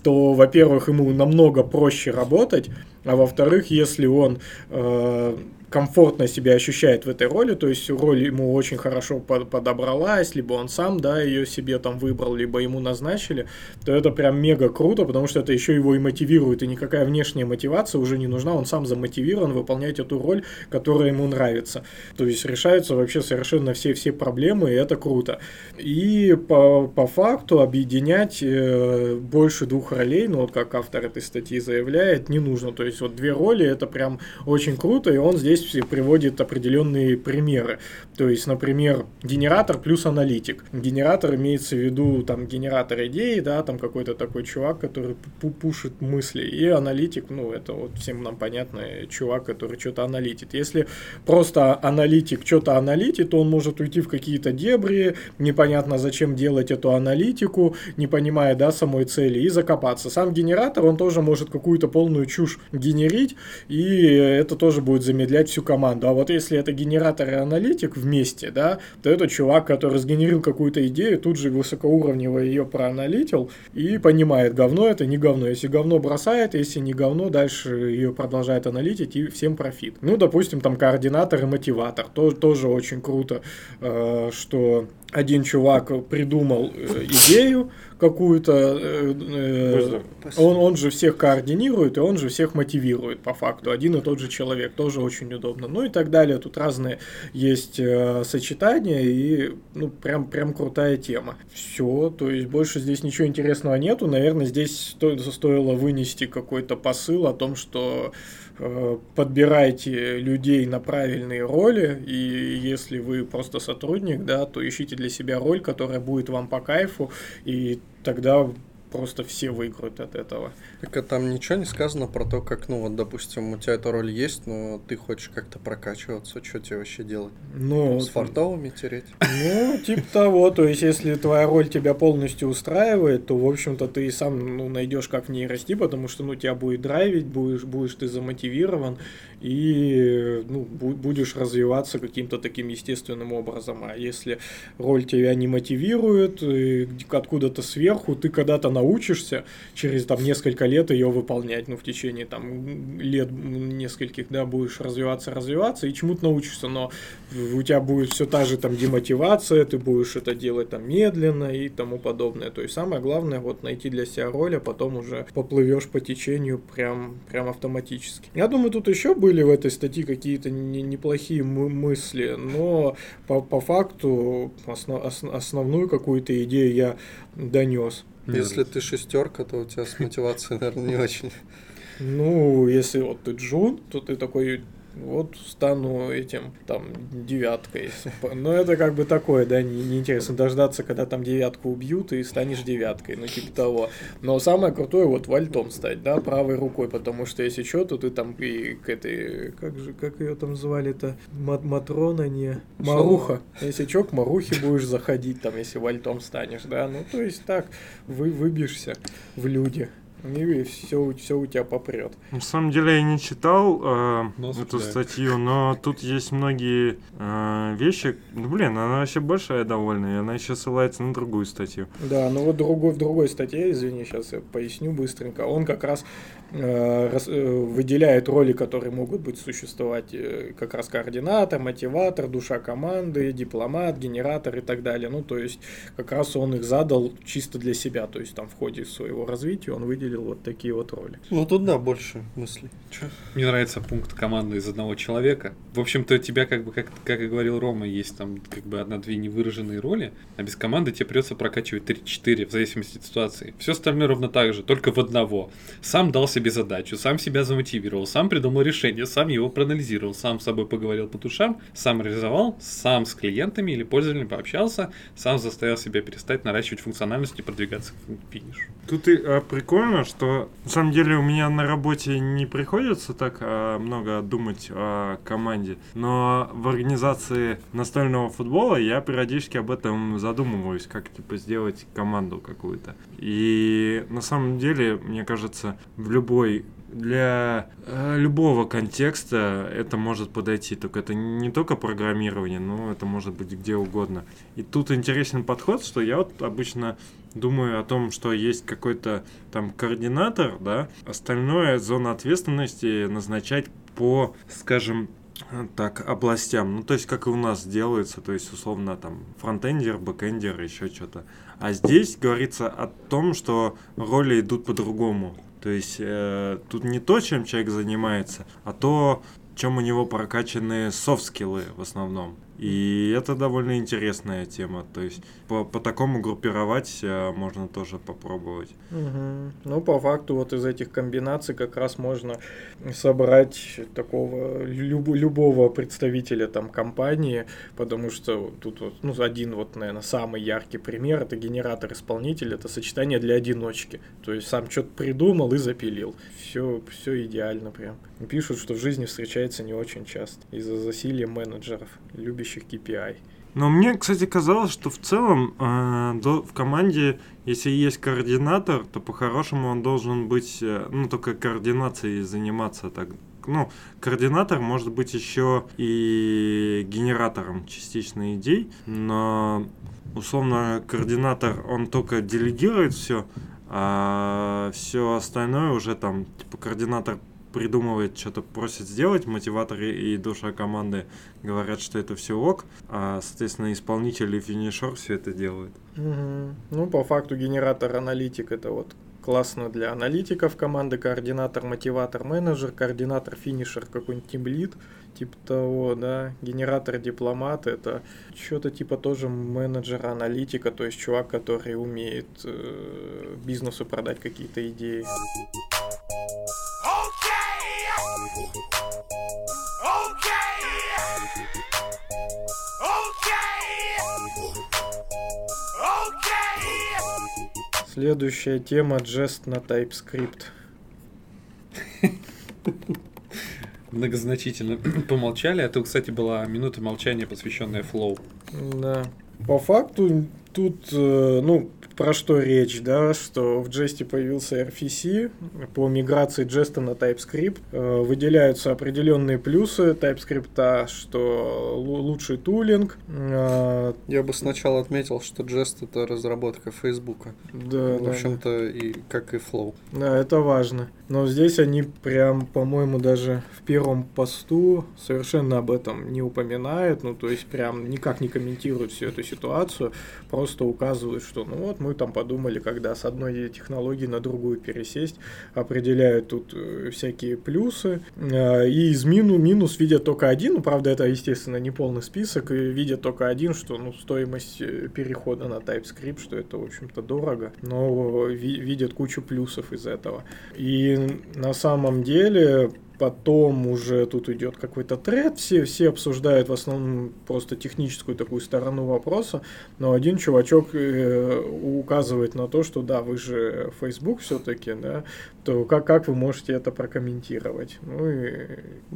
Speaker 5: то, во-первых, ему намного проще работать, а во-вторых, если он э, комфортно себя ощущает в этой роли, то есть роль ему очень хорошо под- подобралась, либо он сам, да, ее себе там выбрал, либо ему назначили, то это прям мега круто, потому что это еще его и мотивирует, и никакая внешняя мотивация уже не нужна, он сам замотивирован выполнять эту роль, которая ему нравится. То есть решаются вообще совершенно все-все проблемы, и это круто. И по, по факту объединять э, больше двух ролей, ну вот как автор этой статьи заявляет, не нужно. То есть есть вот две роли это прям очень круто, и он здесь приводит определенные примеры. То есть, например, генератор плюс аналитик. Генератор имеется в виду там генератор идей, да, там какой-то такой чувак, который пу- пушит мысли. И аналитик, ну, это вот всем нам понятный чувак, который что-то аналитит. Если просто аналитик что-то аналитит, то он может уйти в какие-то дебри, непонятно зачем делать эту аналитику, не понимая, да, самой цели, и закопаться. Сам генератор, он тоже может какую-то полную чушь генерить, и это тоже будет замедлять всю команду. А вот если это генератор и аналитик вместе, да, то это чувак, который сгенерил какую-то идею, тут же высокоуровнево ее проаналитил и понимает, говно это, не говно. Если говно бросает, если не говно, дальше ее продолжает аналитить и всем профит. Ну, допустим, там координатор и мотиватор. То, тоже очень круто, э, что один чувак придумал э, идею какую-то, э, э, он, он же всех координирует, и он же всех мотивирует по факту. Один и тот же человек, тоже очень удобно. Ну и так далее. Тут разные есть э, сочетания, и ну прям, прям крутая тема. Все, то есть больше здесь ничего интересного нету. Наверное, здесь сто, стоило вынести какой-то посыл о том, что э, подбирайте людей на правильные роли, и если вы просто сотрудник, да, то ищите для себя роль, которая будет вам по кайфу, и тогда просто все выиграют от этого.
Speaker 3: Так а там ничего не сказано про то, как, ну вот, допустим, у тебя эта роль есть, но ты хочешь как-то прокачиваться, что тебе вообще делать?
Speaker 5: Ну,
Speaker 3: С фартовыми тереть?
Speaker 5: Ну, типа того, то есть, если твоя роль тебя полностью устраивает, то, в общем-то, ты и сам ну, найдешь, как в ней расти, потому что, ну, тебя будет драйвить, будешь, будешь ты замотивирован, и, ну, бу- будешь развиваться каким-то таким естественным образом. А если роль тебя не мотивирует, откуда-то сверху, ты когда-то научишься через, там, несколько лет ее выполнять, ну, в течение, там, лет нескольких, да, будешь развиваться, развиваться, и чему-то научишься, но у тебя будет все та же там демотивация, ты будешь это делать там медленно и тому подобное. То есть самое главное вот найти для себя роль, а потом уже поплывешь по течению прям, прям автоматически. Я думаю, тут еще были в этой статье какие-то не- неплохие мы- мысли, но по, по факту осно- ос- основную какую-то идею я донес.
Speaker 3: Если ты шестерка, то у тебя с мотивацией, наверное, не очень.
Speaker 5: Ну, если вот ты Джун, то ты такой, вот стану этим, там, девяткой. Но это как бы такое, да, не- неинтересно дождаться, когда там девятку убьют, и станешь девяткой, ну, типа того. Но самое крутое вот вальтом стать, да, правой рукой, потому что если что, то ты там и к этой, как же, как ее там звали-то, Мат- Матрона, не, Маруха. Если что, к Марухе будешь заходить, там, если вальтом станешь, да, ну, то есть так, вы выбьешься в люди. И все, все у тебя попрет.
Speaker 1: На самом деле я не читал э,
Speaker 4: Но
Speaker 1: эту
Speaker 4: осуждаю.
Speaker 1: статью, но тут есть многие э, вещи. Ну, блин, она вообще большая довольно, и она еще ссылается на другую статью.
Speaker 5: Да, но вот другой, в другой статье, извини, сейчас я поясню быстренько, он как раз э, рас- э, выделяет роли, которые могут быть существовать, э, как раз координатор, мотиватор, душа команды, дипломат, генератор и так далее. Ну, то есть, как раз он их задал чисто для себя, то есть, там в ходе своего развития он выделил вот такие вот роли.
Speaker 3: Ну тут да, больше мыслей. Чё?
Speaker 4: Мне нравится пункт команды из одного человека. В общем-то, у тебя, как бы, как, как и говорил Рома, есть там как бы одна-две невыраженные роли, а без команды тебе придется прокачивать 3-4 в зависимости от ситуации. Все остальное ровно так же, только в одного. Сам дал себе задачу, сам себя замотивировал, сам придумал решение, сам его проанализировал, сам с собой поговорил по душам, сам реализовал, сам с клиентами или пользователями пообщался, сам заставил себя перестать наращивать функциональность и продвигаться к финишу.
Speaker 1: Тут и э, прикольно, что на самом деле у меня на работе не приходится так э, много думать о команде, но в организации настольного футбола я периодически об этом задумываюсь, как типа сделать команду какую-то. И на самом деле, мне кажется, в любой для э, любого контекста это может подойти. Только это не только программирование, но это может быть где угодно. И тут интересный подход, что я вот обычно думаю о том, что есть какой-то там координатор, да, остальное зона ответственности назначать по, скажем, э, так, областям. Ну, то есть, как и у нас делается, то есть, условно, там, фронтендер, бэкендер, еще что-то. А здесь говорится о том, что роли идут по-другому. То есть, э, тут не то, чем человек занимается, а то, чем у него прокачаны софт-скиллы в основном. И это довольно интересная тема. То есть по, по такому группировать э, можно тоже попробовать.
Speaker 5: Мгм. Ну, по факту, вот из этих комбинаций как раз можно собрать такого люб- любого представителя там компании, потому что тут вот, ну, один вот, наверное, самый яркий пример, это генератор-исполнитель, это сочетание для одиночки. То есть сам что-то придумал и запилил. Все, все идеально прям. Пишут, что в жизни встречается не очень часто из-за засилия менеджеров, любящих KPI.
Speaker 1: Но мне, кстати, казалось, что в целом э, до- в команде, если есть координатор, то по-хорошему он должен быть, э, ну, только координацией заниматься так. Ну, координатор может быть еще и генератором частично идей, но условно координатор, он только делегирует все, а все остальное уже там, типа, координатор придумывает, что-то просит сделать, мотиваторы и душа команды говорят, что это все ок, а, соответственно, исполнитель и финишер все это делают.
Speaker 5: Мгм. Ну, по факту генератор аналитик это вот классно для аналитиков команды, координатор, мотиватор, менеджер, координатор, финишер, какой-нибудь тимлид, типа того, да, генератор, дипломат, это что-то типа тоже менеджера, аналитика, то есть чувак, который умеет э, бизнесу продать какие-то идеи. Следующая тема Jest на TypeScript.
Speaker 4: Многозначительно помолчали. А тут, кстати, была минута молчания, посвященная Flow.
Speaker 5: Да. По факту тут, э, ну, про что речь, да, что в Jest появился RFC, по миграции Jest на TypeScript э, выделяются определенные плюсы TypeScript, что лу- лучший тулинг, э,
Speaker 3: Я бы сначала отметил, что Jest это разработка Фейсбука.
Speaker 5: да,
Speaker 3: В
Speaker 5: да,
Speaker 3: общем-то, и как и Flow.
Speaker 5: Да, это важно. Но здесь они прям, по-моему, даже в первом посту совершенно об этом не упоминают. Ну, то есть прям никак не комментируют всю эту ситуацию. Просто указывают, что ну вот мы там подумали, когда с одной технологии на другую пересесть, определяют тут э, всякие плюсы. Э, И из мину, минус видят только один. Ну, правда, это, естественно, не полный список. И видят только один, что ну, стоимость э, перехода на TypeScript, что это, в общем-то, дорого. Но ви- видят кучу плюсов из этого. И на самом деле потом уже тут идет какой-то тред, все, все обсуждают в основном просто техническую такую сторону вопроса, но один чувачок э, указывает на то, что да, вы же Facebook все-таки, да, то как, как вы можете это прокомментировать? Ну и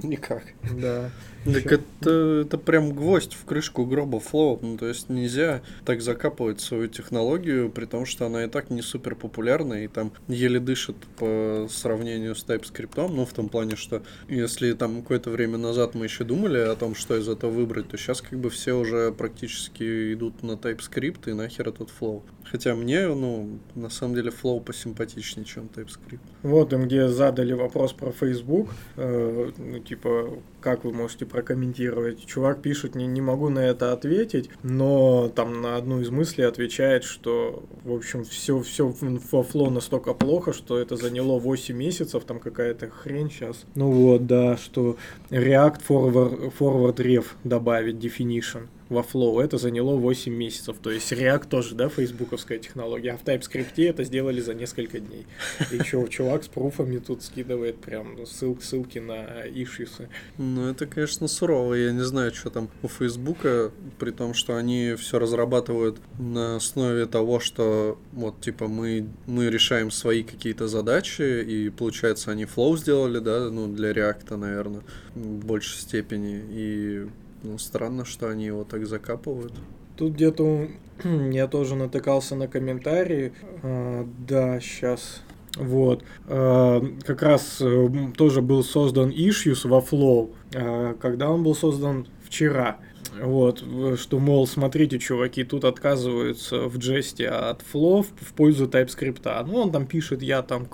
Speaker 3: Никак.
Speaker 5: да.
Speaker 3: Так это, это прям гвоздь в крышку гроба Flow. Ну, то есть нельзя так закапывать свою технологию, при том, что она и так не супер популярна и там еле дышит по сравнению с TypeScript. Ну, в том плане, что если там какое-то время назад мы еще думали о том, что из этого выбрать, то сейчас как бы все уже практически идут на TypeScript и нахер этот Flow. Хотя мне, ну, на самом деле Flow посимпатичнее, чем TypeScript.
Speaker 5: Вот им, где задали вопрос про Facebook, э, ну, типа, как вы можете прокомментировать? Чувак пишет, не, не могу на это ответить, но там на одну из мыслей отвечает, что, в общем, все, все во фло настолько плохо, что это заняло 8 месяцев, там какая-то хрень сейчас. Ну вот, да, что React Forward, forward Ref добавить definition во Flow, это заняло 8 месяцев. То есть React тоже, да, фейсбуковская технология, а в TypeScript это сделали за несколько дней. И чё, чувак с пруфами тут скидывает прям ссылки, ссылки на ишьюсы.
Speaker 3: Ну, это, конечно, сурово. Я не знаю, что там у Фейсбука, при том, что они все разрабатывают на основе того, что вот, типа, мы, мы решаем свои какие-то задачи, и, получается, они Flow сделали, да, ну, для React, наверное, в большей степени. И, ну, странно, что они его так закапывают.
Speaker 5: Тут где-то я тоже натыкался на комментарии. А, да, сейчас. Вот. А, как раз э, тоже был создан issues во Flow. А, когда он был создан вчера. Вот, что, мол, смотрите, чуваки, тут отказываются в джесте от Flow в- пользу TypeScript. Ну, он там пишет, я там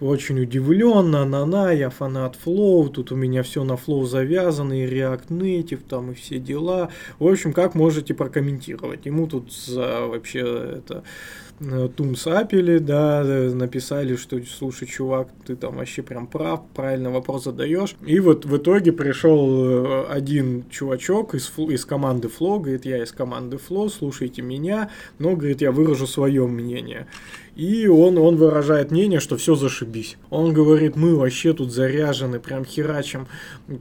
Speaker 5: очень удивлен, на-на-на, я фанат Flow, тут у меня все на Flow завязано, и React Native, там, и все дела. В общем, как можете прокомментировать? Ему тут за вообще это Тумс апели, да, э, написали, что, слушай, чувак, ты там вообще прям прав, правильно вопрос задаешь. И вот в итоге пришел э, один чувачок из из команды Flow, говорит, я из команды Flow, слушайте меня, но, говорит, я выражу свое мнение. И он, он выражает мнение, что все зашибись. Он говорит, мы вообще тут заряжены, прям херачим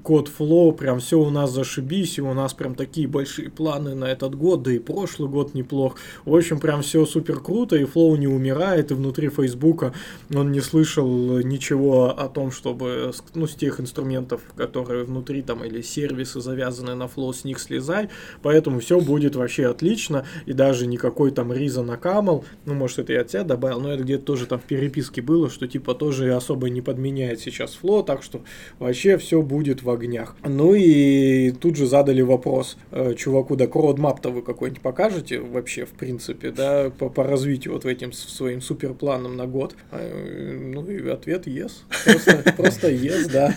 Speaker 5: код Flow, прям все у нас зашибись, и у нас прям такие большие планы на этот год, да и прошлый год неплох. В общем, прям все супер круто, и Flow не умирает, и внутри Фейсбука он не слышал ничего о том, чтобы, ну, с тех инструментов, которые внутри там, или сервисы завязаны на Flow, с них слезай, поэтому все будет вообще отлично, и даже никакой там Риза накамал, ну, может, это я от тебя но это где-то тоже там в переписке было, что типа тоже особо не подменяет сейчас Flow, так что вообще все будет в огнях. Ну и тут же задали вопрос э, чуваку, да родмап-то вы какой-нибудь покажете вообще, в принципе, да, по, по развитию вот этим своим суперпланом на год? Э, Ну и ответ yes. Просто yes, да.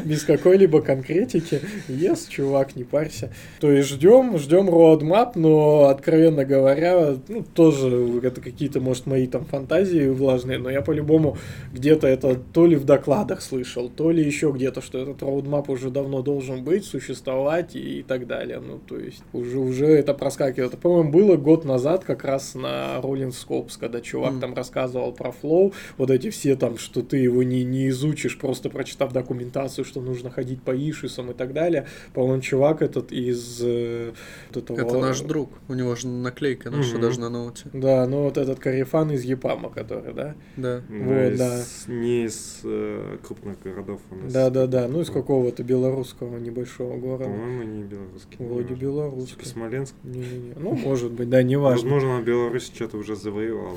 Speaker 5: Без какой-либо конкретики. Yes, чувак, не парься. То есть ждем, ждем roadmap, но, откровенно говоря, ну, тоже это какие-то, может, мои там фантазии влажные, но я по-любому где-то это то ли в докладах слышал, то ли еще где-то, что этот roadmap уже давно должен быть, существовать и, так далее. Ну, то есть уже, уже это проскакивает. Это, по-моему, было год назад как раз на Rolling Scopes, когда чувак
Speaker 3: Мгм.
Speaker 5: там рассказывал про Flow, вот эти все там, что ты его не, не изучишь, просто прочитав документацию, что нужно ходить по ишисам и так далее. По-моему, чувак этот из э, вот этого...
Speaker 3: Это наш друг. У него же наклейка наша
Speaker 1: Мгм.
Speaker 3: даже на ноуте.
Speaker 5: Да, ну вот этот Карифан из Епама, который, да?
Speaker 3: Да.
Speaker 1: Ну,
Speaker 5: Вот,
Speaker 1: из-
Speaker 5: да.
Speaker 1: Не из э, крупных городов. он из-
Speaker 5: Да, да, да. Ну из какого-то белорусского небольшого города.
Speaker 1: По-моему, не белорусский.
Speaker 5: Вроде
Speaker 1: не
Speaker 5: белорусский.
Speaker 1: Типа Смоленск.
Speaker 5: Не-не-не. Ну, может быть, да, неважно.
Speaker 1: Возможно, Беларусь что-то уже завоевала.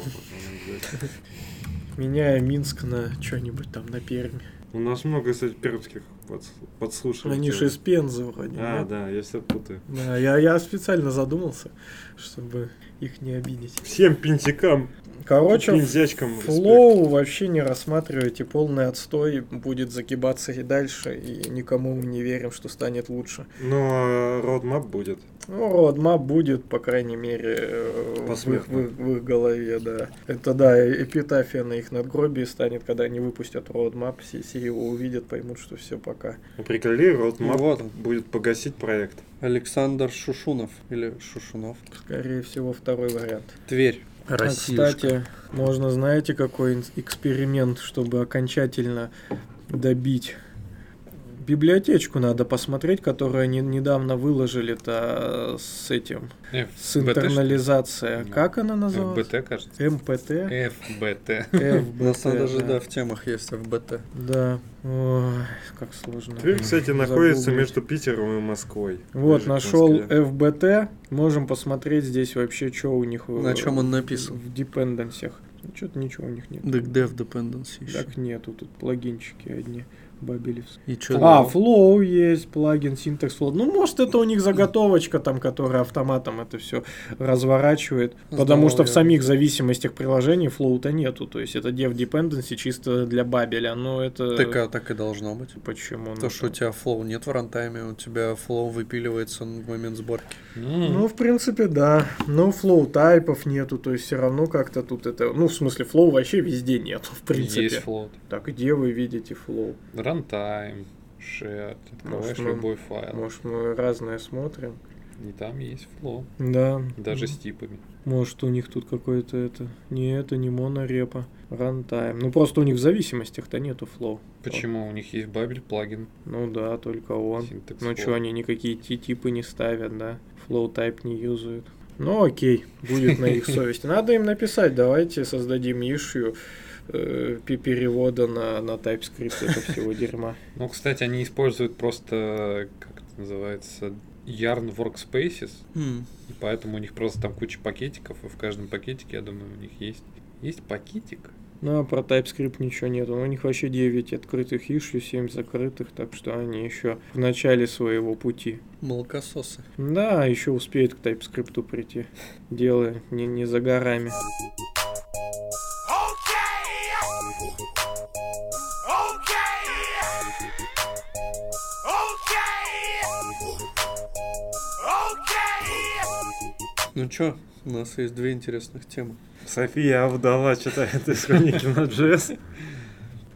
Speaker 5: Меняя Минск на что-нибудь там на Пермь.
Speaker 1: У нас много, кстати, пермских подс- подслушивателей.
Speaker 5: Они же из Пензы вроде.
Speaker 1: А,
Speaker 5: нет?
Speaker 1: да, я все путаю.
Speaker 5: Да, я, я специально задумался, чтобы их не обидеть.
Speaker 1: Всем пинтикам,
Speaker 5: Короче,
Speaker 1: респект.
Speaker 5: Флоу вообще не рассматривайте, полный отстой, будет загибаться и дальше, и никому мы не верим, что станет лучше.
Speaker 1: Но родмап будет.
Speaker 5: Ну, родмап будет, по крайней мере, э, в их, в их- в их голове, да. Это, да, эпитафия на их надгробии станет, когда они выпустят родмап, все, все его увидят, поймут, что все, пока.
Speaker 1: Ну, Приколи, родмап
Speaker 3: Ну, вот
Speaker 1: будет погасить проект.
Speaker 3: Александр Шушунов или Шушунов.
Speaker 5: Скорее всего, второй вариант.
Speaker 3: Тверь.
Speaker 5: А,
Speaker 3: Россиюшка.
Speaker 5: кстати, можно, знаете, какой эксперимент, чтобы окончательно добить библиотечку надо посмотреть, которую они недавно выложили-то с этим, с интернализацией.
Speaker 4: Да.
Speaker 5: Как она называлась?
Speaker 4: ФБТ, кажется.
Speaker 5: МПТ?
Speaker 4: ФБТ.
Speaker 5: ФБТ,
Speaker 3: У нас даже,
Speaker 5: да.
Speaker 3: в темах есть ФБТ.
Speaker 5: Да. Ой, как сложно.
Speaker 1: Тверь, кстати, находится
Speaker 5: Загуглить.
Speaker 1: между Питером и Москвой.
Speaker 5: Вот, нашел. FBT. Можем посмотреть здесь вообще, что у них в-
Speaker 3: На чем он написан?
Speaker 5: в депенденсях. Что-то ничего у них нет.
Speaker 3: Так Dev Dependency еще.
Speaker 5: Так нету, тут плагинчики одни. Бабелевс.
Speaker 3: И что?
Speaker 5: А, Flow есть, плагин Syntax Flow. Ну, может, это у них заготовочка там, которая автоматом это все разворачивает. Потому что в самих зависимостях приложений Flow-то нету. То есть это dev dependency чисто для Babel я. Но это...
Speaker 3: Так, а так и должно быть.
Speaker 5: Почему?
Speaker 3: То,
Speaker 5: Ну,
Speaker 3: что у тебя Flow нет в рантайме, у тебя Flow выпиливается в момент сборки.
Speaker 5: Ну, в принципе, да. Но Flow type ов нету, то есть все равно как-то тут это... Ну, в смысле, Flow вообще везде нету, в принципе.
Speaker 4: Есть Flow.
Speaker 5: Так, где вы видите Flow?
Speaker 4: Runtime, shared, открываешь
Speaker 5: Может, мы-
Speaker 4: любой файл.
Speaker 5: Может, мы разное смотрим?
Speaker 4: И там есть Flow.
Speaker 5: Да.
Speaker 4: Даже с типами.
Speaker 5: Может, у них тут какой-то это... Не это, не монорепа. Runtime. Ну, просто у них в зависимостях-то нету Flow.
Speaker 4: Почему? У них есть Babel плагин.
Speaker 5: Ну да, только он.
Speaker 4: Syntax
Speaker 5: Ну что, они никакие ти- типы не ставят, да? Flow type не юзают. Ну окей, будет на их совести. Надо им написать, давайте создадим issue перевода на, на TypeScript этого всего дерьма.
Speaker 4: Ну, кстати, они используют просто, как это называется, Yarn Workspaces.
Speaker 3: М,
Speaker 4: И поэтому у них просто там куча пакетиков, и в каждом пакетике, я думаю, у них есть есть пакетик.
Speaker 5: Ну а про TypeScript ничего нет. У них вообще 9 открытых ишью, 7 закрытых, так что они еще в начале своего пути.
Speaker 3: Молокососы.
Speaker 5: Да, еще успеют к TypeScript прийти. Дело не, не за горами.
Speaker 3: Ну чё, у нас есть две интересных темы.
Speaker 1: София Авдала читает из хроники на JS.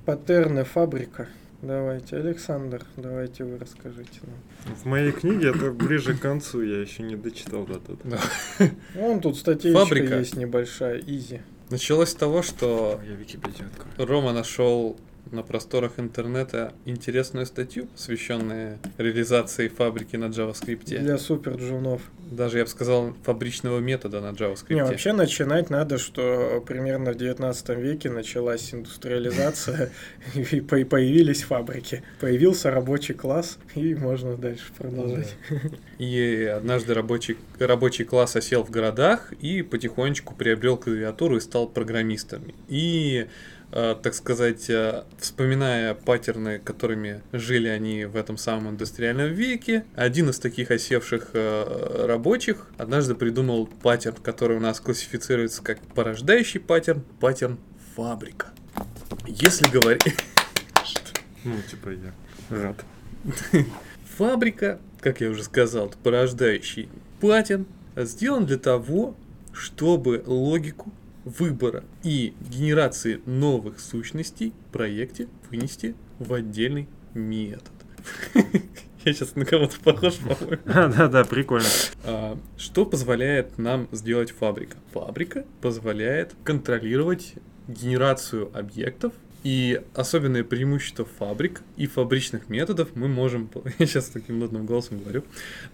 Speaker 5: Паттерны фабрика. Давайте, Александр, давайте вы расскажите нам.
Speaker 1: В моей книге это ближе к концу, я еще не дочитал до тут.
Speaker 5: Вон тут
Speaker 4: Фабрика.
Speaker 5: есть небольшая, изи.
Speaker 4: Началось с того, что. Рома нашел на просторах интернета интересную статью, посвященную реализации фабрики на JavaScript.
Speaker 5: Для супер джунов.
Speaker 4: Даже, я бы сказал, фабричного метода на JavaScript.
Speaker 5: Не, вообще начинать надо, что примерно в 19 веке началась индустриализация, и по- появились фабрики. Появился рабочий класс, и можно дальше продолжать.
Speaker 4: И однажды рабочий, рабочий класс осел в городах и потихонечку приобрел клавиатуру и стал программистами. И, так сказать, э, вспоминая паттерны, которыми жили они в этом самом индустриальном веке, один из таких осевших э, рабочих однажды придумал паттерн, который у нас классифицируется как порождающий паттерн, паттерн фабрика. Если говорить...
Speaker 1: Ну, типа я рад.
Speaker 4: Фабрика, как я уже сказал, порождающий паттерн, сделан для того, чтобы логику выбора и генерации новых сущностей в проекте вынести в отдельный метод. Я сейчас на кого-то похож, по-моему.
Speaker 1: Да-да, прикольно.
Speaker 4: А, Что позволяет нам сделать фабрика? Фабрика позволяет контролировать генерацию объектов и особенное преимущество фабрик и фабричных методов мы можем, я сейчас таким нудным голосом говорю,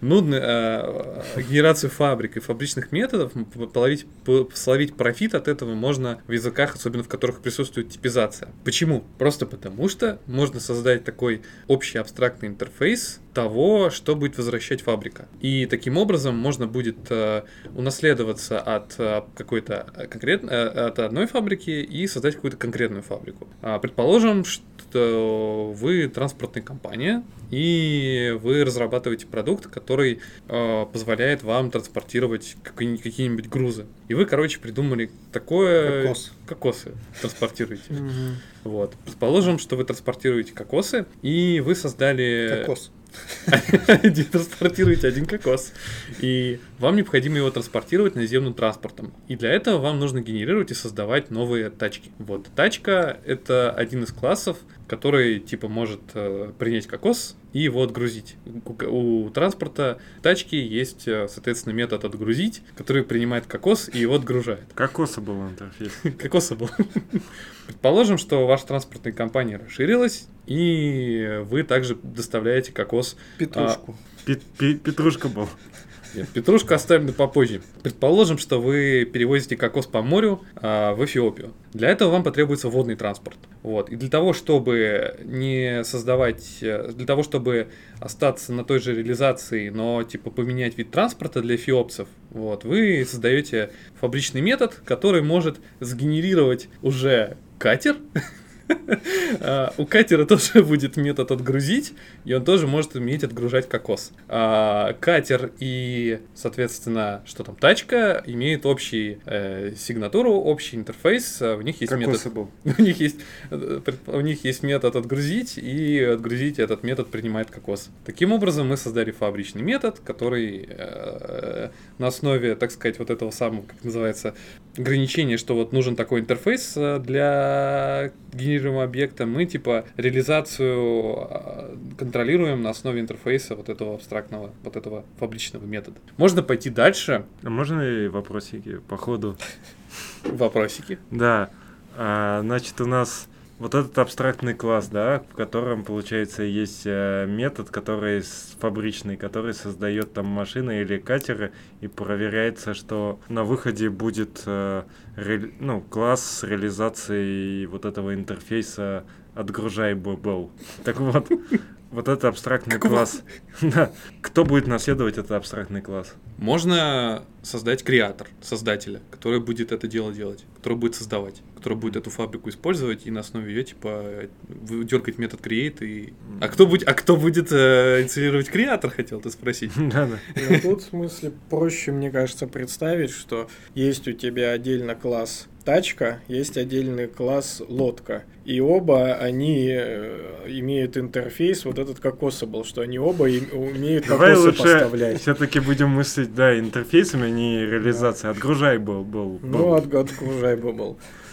Speaker 4: нудно, э, генерацию фабрик и фабричных методов половить, словить профит от этого можно в языках, особенно в которых присутствует типизация. Почему? Просто потому что можно создать такой общий абстрактный интерфейс того, что будет возвращать фабрика. И таким образом можно будет э, унаследоваться от э, какой-то конкретной, от одной фабрики и создать какую-то конкретную фабрику. А, предположим, что вы транспортная компания, и вы разрабатываете продукт, который э, позволяет вам транспортировать какие- какие-нибудь грузы. И вы, короче, придумали такое...
Speaker 3: Кокос.
Speaker 4: Кокосы транспортируете. Вот. Предположим, что вы транспортируете кокосы, и вы создали...
Speaker 3: Кокос.
Speaker 4: Транспортируете один кокос. И вам необходимо его транспортировать наземным транспортом. И для этого вам нужно генерировать и создавать новые тачки. Вот. Тачка — это один из классов, который, типа, может э, принять кокос и его отгрузить. У, транспорта тачки есть, э, соответственно, метод отгрузить, который принимает кокос и его отгружает.
Speaker 1: Кокоса был интерфейс.
Speaker 4: Кокоса был. Предположим, что ваша транспортная компания расширилась, и вы также доставляете кокос.
Speaker 3: Петрушку.
Speaker 1: Пет- пе- Петрушка был.
Speaker 4: Нет, Петрушку оставим попозже. Предположим, что вы перевозите кокос по морю а, в Эфиопию. Для этого вам потребуется водный транспорт. Вот. И для того, чтобы не создавать, э, для того, чтобы остаться на той же реализации, но типа поменять вид транспорта для эфиопцев, вот, вы создаете фабричный метод, который может сгенерировать уже катер. А, У катера тоже будет метод отгрузить, и он тоже может уметь отгружать кокос. А, Катер и, соответственно, что там, тачка имеют общий э, сигнатуру, общий интерфейс, а в них есть метод
Speaker 1: был.
Speaker 4: у них есть э, у них есть метод отгрузить, и отгрузить этот метод принимает кокос. Таким образом, мы создали фабричный метод, который э, на основе, так сказать, вот этого самого, как называется, ограничения, что вот нужен такой интерфейс э, для генерируемого объекта, мы типа реализацию э, контролируем на основе интерфейса вот этого абстрактного, вот этого фабричного метода. Можно пойти дальше.
Speaker 1: А можно и вопросики по ходу?
Speaker 4: Вопросики.
Speaker 1: Да. А, значит, у нас вот этот абстрактный класс, да, в котором, получается, есть э, метод, который фабричный, который создает там машины или катеры, и проверяется, что на выходе будет э, ре- ну, класс с реализацией вот этого интерфейса отгружай был. Так вот, вот это абстрактный
Speaker 4: Какого?
Speaker 1: класс. Да. Кто будет наследовать этот абстрактный класс?
Speaker 4: Можно создать креатор, создателя, который будет это дело делать, который будет создавать, который будет эту фабрику использовать и на основе ее типа дергать метод create и. А кто будет, а кто будет э, инициировать креатор, хотел ты спросить?
Speaker 1: Да-да.
Speaker 5: Ну, тут, в смысле, проще, мне кажется, представить, что есть у тебя отдельно класс тачка, есть отдельный класс лодка. И оба они э, имеют интерфейс, вот этот кокос able, что они оба умеют
Speaker 1: Давай
Speaker 5: кокосы
Speaker 1: лучше
Speaker 5: поставлять.
Speaker 1: все-таки будем мыслить, да, интерфейсами, а не реализацией. Отгружай able, able.
Speaker 5: Ну,
Speaker 1: able.
Speaker 5: от, отгружай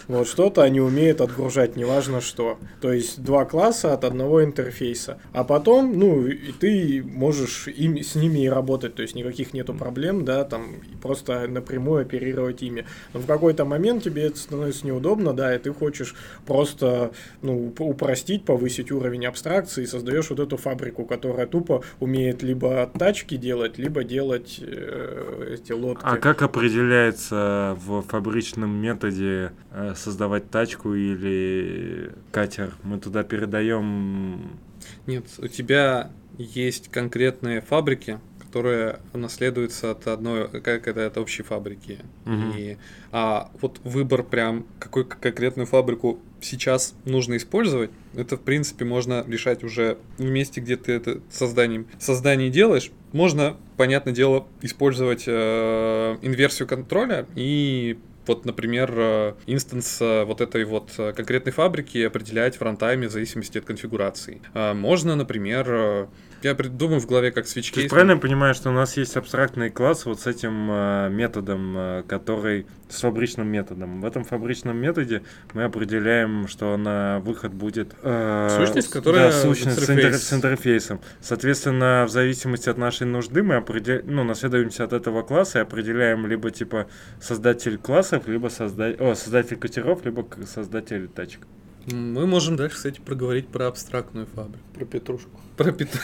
Speaker 5: able. Вот что-то они умеют отгружать, неважно что. То есть два класса от одного интерфейса. А потом, ну, и ты можешь им, с ними и работать, то есть никаких нету проблем, да, там просто напрямую оперировать ими. Но в какой-то момент тебе это становится неудобно, да, и ты хочешь просто, ну, уп- упростить, повысить уровень абстракции и создаешь вот эту фабрику, которая тупо умеет либо тачки делать, либо делать э, эти лодки.
Speaker 1: А как определяется в фабричном методе э, создавать тачку или катер? Мы туда передаем...
Speaker 4: Нет, у тебя есть конкретные фабрики, которые наследуются от одной, как это, от общей фабрики.
Speaker 1: Мгм.
Speaker 4: И, а вот выбор прям, какую конкретную фабрику сейчас нужно использовать, это, в принципе, можно решать уже в месте, где ты это созданием, создание делаешь. Можно, понятное дело, использовать э, инверсию контроля и вот, например, э, инстанс э, вот этой вот э, конкретной фабрики определять в рантайме в зависимости от конфигурации. Можно, например, я придумаю в голове как
Speaker 1: То есть правильно я понимаю, что у нас есть абстрактный класс вот с этим э, методом, э, который с фабричным методом. В этом фабричном методе мы определяем, что на выход будет э,
Speaker 4: Сущность, которая
Speaker 1: да, сущность с, интер-
Speaker 4: интерфейс.
Speaker 1: с интерфейсом. Соответственно, в зависимости от нашей нужды мы определ... ну, наследуемся от этого класса и определяем либо типа создатель классов, либо созда... О, создатель катеров, либо создатель тачек.
Speaker 4: Мы можем дальше, кстати, проговорить про абстрактную фабрику.
Speaker 3: Про петрушку.
Speaker 4: Про пит-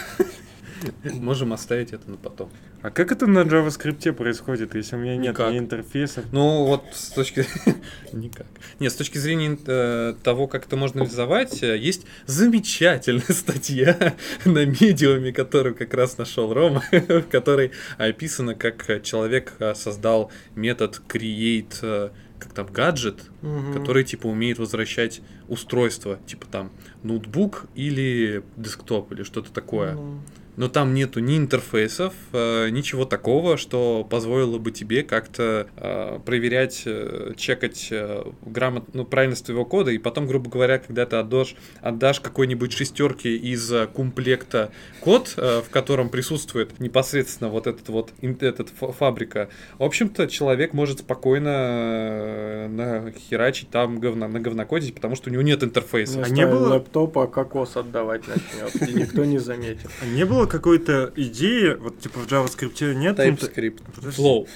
Speaker 4: Можем оставить это на потом.
Speaker 1: А как это на JavaScript происходит, если у меня нет
Speaker 4: Никак.
Speaker 1: ни интерфейсов?
Speaker 4: Ну, вот с точки... Никак. Нет, с точки зрения э, того, как это можно реализовать, э, есть замечательная статья на медиуме, которую как раз нашел Рома, в которой описано, как человек э, создал метод create, как там, гаджет,
Speaker 5: Мгм.
Speaker 4: который типа умеет возвращать устройство, типа там ноутбук или десктоп или что-то такое.
Speaker 5: Ну,
Speaker 4: Но там нету ни интерфейсов, э, ничего такого, что позволило бы тебе как-то э, проверять, э, чекать э, грамот, ну, правильность твоего кода, и потом, грубо говоря, когда ты отдашь, отдашь какой-нибудь шестерки из комплекта код, в котором присутствует непосредственно вот этот вот этот фа- фабрика, в общем-то, человек может спокойно нахерачить там говна, на говнокодить, потому что у него нет интерфейса.
Speaker 1: А
Speaker 5: а
Speaker 1: не
Speaker 5: не
Speaker 1: было-
Speaker 5: лэптопа кокос отдавать начнет, и никто не заметит.
Speaker 1: А не было какой-то идеи, вот типа в JavaScript нет... интер-
Speaker 3: TypeScript.
Speaker 4: Flow.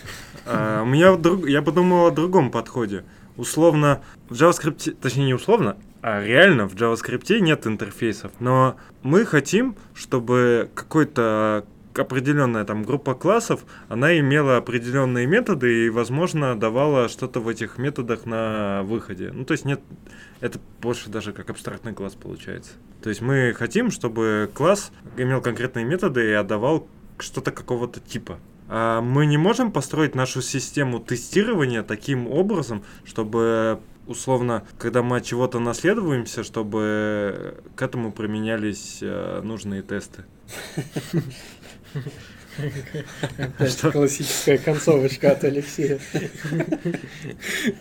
Speaker 1: А, у меня друг... я подумал о другом подходе. Условно, в JavaScript, точнее не условно, а реально в JavaScript нет интерфейсов. Но мы хотим, чтобы какой-то определенная там группа классов, она имела определенные методы и, возможно, давала что-то в этих методах на выходе. Ну, то есть нет, это больше даже как абстрактный класс получается. То есть мы хотим, чтобы класс имел конкретные методы и отдавал что-то какого-то типа. А мы не можем построить нашу систему тестирования таким образом, чтобы условно, когда мы от чего-то наследуемся, чтобы к этому применялись э, нужные тесты.
Speaker 5: Опять классическая концовочка от Алексея.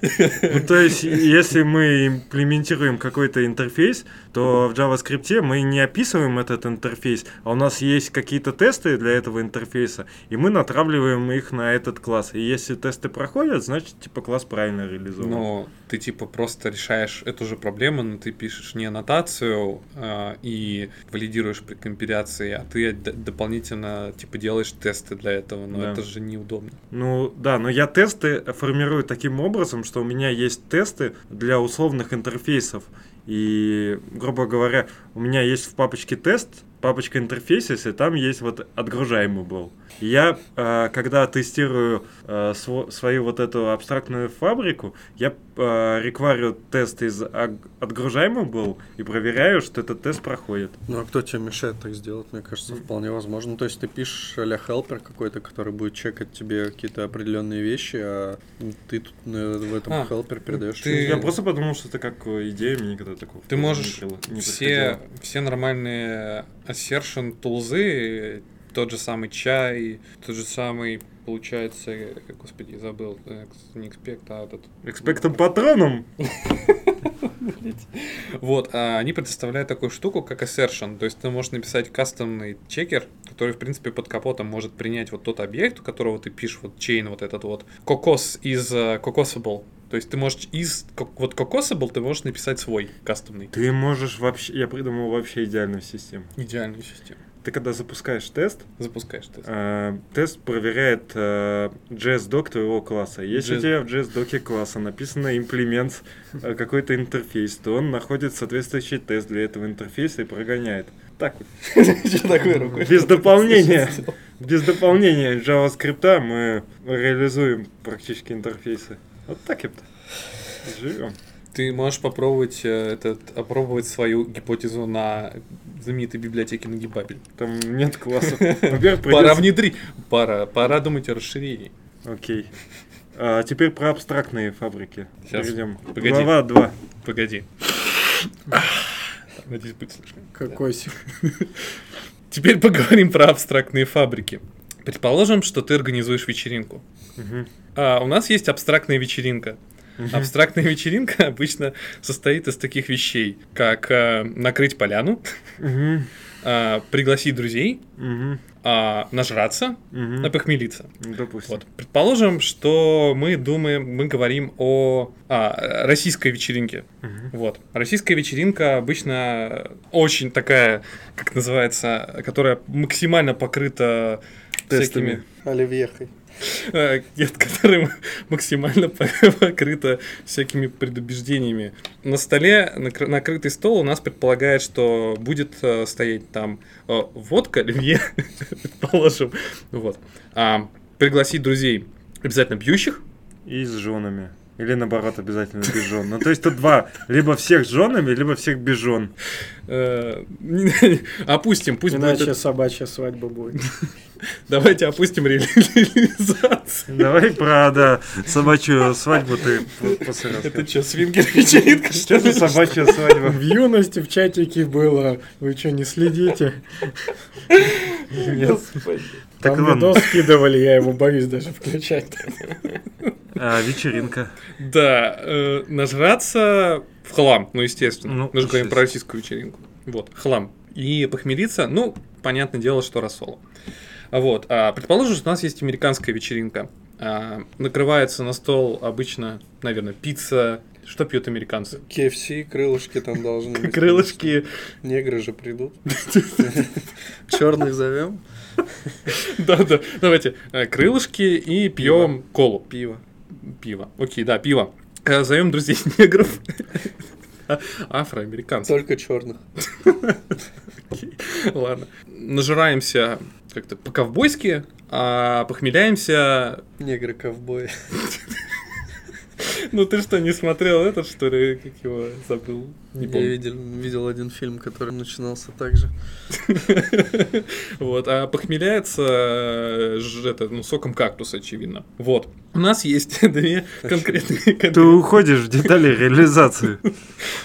Speaker 1: Ну, то есть, если мы имплементируем какой-то интерфейс, то в JavaScript мы не описываем этот интерфейс, а у нас есть какие-то тесты для этого интерфейса, и мы натравливаем их на этот класс. И если тесты проходят, значит, типа, класс правильно реализован.
Speaker 4: Но ты типа просто решаешь эту же проблему, но ты пишешь не аннотацию а, и валидируешь при компиляции, а ты д- дополнительно типа делаешь тесты для этого, но
Speaker 1: Да.
Speaker 4: это же неудобно.
Speaker 1: Ну да, но я тесты формирую таким образом, что у меня есть тесты для условных интерфейсов. И, грубо говоря, у меня есть в папочке тест, папочка интерфейсис, и там есть вот отгружаемый был. Я, э, когда тестирую э, сво- свою вот эту абстрактную фабрику, я э, рекварю тест из ог- отгружаемый был и проверяю, что этот тест проходит.
Speaker 3: Ну а кто тебе мешает так сделать? Мне кажется, вполне возможно. Ну, То есть ты пишешь а хелпер какой-то, который будет чекать тебе какие-то определенные вещи, а ты тут э, в этом
Speaker 4: А,
Speaker 3: хелпер передаешь.
Speaker 4: ты-
Speaker 1: Я просто подумал, что это как э, идея, мне никогда такого
Speaker 4: Ты можешь
Speaker 1: не
Speaker 4: все, все нормальные assertion тулзы, тот же самый чай, тот же самый, получается, господи, забыл, не экспект, а этот
Speaker 1: Экспектом патроном?
Speaker 4: Вот, а они предоставляют такую штуку, как assertion. То есть ты можешь написать кастомный чекер, который, в принципе, под капотом может принять вот тот объект, у которого ты пишешь вот chain вот этот вот. Кокос из э, Cocosable. То есть ты можешь из вот Cocosable ты можешь написать свой кастомный.
Speaker 1: Ты можешь вообще... Я придумал вообще идеальную систему.
Speaker 4: Идеальную систему.
Speaker 1: Ты когда запускаешь тест,
Speaker 4: Запускаешь тест.
Speaker 1: э, тест проверяет э, JS-док твоего класса. Если
Speaker 4: JS
Speaker 1: у тебя в JS-доке класса написано имплемент э, какой-то интерфейс, то он находит соответствующий тест для этого интерфейса и прогоняет. Так вот.
Speaker 4: Рукой?
Speaker 1: Без дополнения. Без дополнения JavaScript мы реализуем практически интерфейсы. Вот так и живем.
Speaker 4: Ты можешь попробовать э, этот, опробовать свою гипотезу на знаменитой библиотеке Nagibabel.
Speaker 1: Там нет классов.
Speaker 4: Пора внедрить. Пора, пора думать о расширении.
Speaker 1: Окей. А теперь про абстрактные фабрики.
Speaker 4: Щас,
Speaker 1: Перейдем.
Speaker 4: погоди.
Speaker 1: Глава 2.
Speaker 4: Погоди. Надеюсь, будет слышно.
Speaker 5: Какой сих.
Speaker 4: Теперь поговорим про абстрактные фабрики. Предположим, что ты организуешь вечеринку.
Speaker 1: Мгм.
Speaker 4: А, у нас есть абстрактная вечеринка. Абстрактная вечеринка обычно состоит из таких вещей, как а, накрыть поляну, а, пригласить друзей, а, нажраться, напохмелиться.
Speaker 1: Допустим.
Speaker 4: Вот. Предположим, что мы думаем, мы говорим о а, российской вечеринке. Вот. Российская вечеринка обычно очень такая, как называется, которая максимально покрыта
Speaker 1: Тестами.
Speaker 4: всякими...
Speaker 3: Оливьехой.
Speaker 4: Нет, которая максимально по- покрыта всякими предубеждениями. На столе накры- накрытый стол у нас предполагает, что будет э, стоять там э, водка, оливье, предположим. Вот. А, пригласить друзей обязательно пьющих,
Speaker 1: И с женами. Или наоборот, обязательно без жен. Ну, то есть тут два. Либо всех с женами, либо всех без жен.
Speaker 4: Э, Опустим, пусть будет...
Speaker 5: Иначе собачья свадьба будет.
Speaker 4: Давайте опустим реализацию.
Speaker 1: Давай про, да, собачью свадьбу ты после
Speaker 4: Это что, свингер-вечеринка, что
Speaker 1: Что за
Speaker 4: ли?
Speaker 1: собачья свадьба?
Speaker 5: В юности в чатике было. Вы что, не следите?
Speaker 1: Нет. Так
Speaker 5: Там видос скидывали, я его боюсь даже включать.
Speaker 1: А, вечеринка.
Speaker 4: Да, э, нажраться в хлам, ну, естественно.
Speaker 1: Ну,
Speaker 4: Мы же говорим про российскую вечеринку. Вот, хлам. И похмелиться, ну, понятное дело, что рассол. Вот, а, предположим, что у нас есть американская вечеринка. А, накрывается на стол обычно, наверное, пицца. Что пьют американцы?
Speaker 3: KFC, крылышки там должны быть.
Speaker 4: Крылышки.
Speaker 3: Негры же придут. Черных зовем.
Speaker 4: Да-да, давайте. э, Крылышки и пьем колу.
Speaker 3: Пиво.
Speaker 4: Пиво. Окей, да, пиво. Э, Зовем друзей негров. А- Афроамериканцев.
Speaker 3: Только черных.
Speaker 4: Ладно. Нажираемся как-то по-ковбойски, а похмеляемся...
Speaker 3: Негры-ковбои.
Speaker 4: Ну ты что, не смотрел этот, что ли? Как его забыл? Не
Speaker 3: Я
Speaker 4: помню.
Speaker 3: видел, видел один фильм, который начинался так же.
Speaker 4: Вот, а похмеляется э, ж- это, ну, соком кактуса, очевидно. Вот. У нас есть две конкретные...
Speaker 1: Ты уходишь в детали реализации.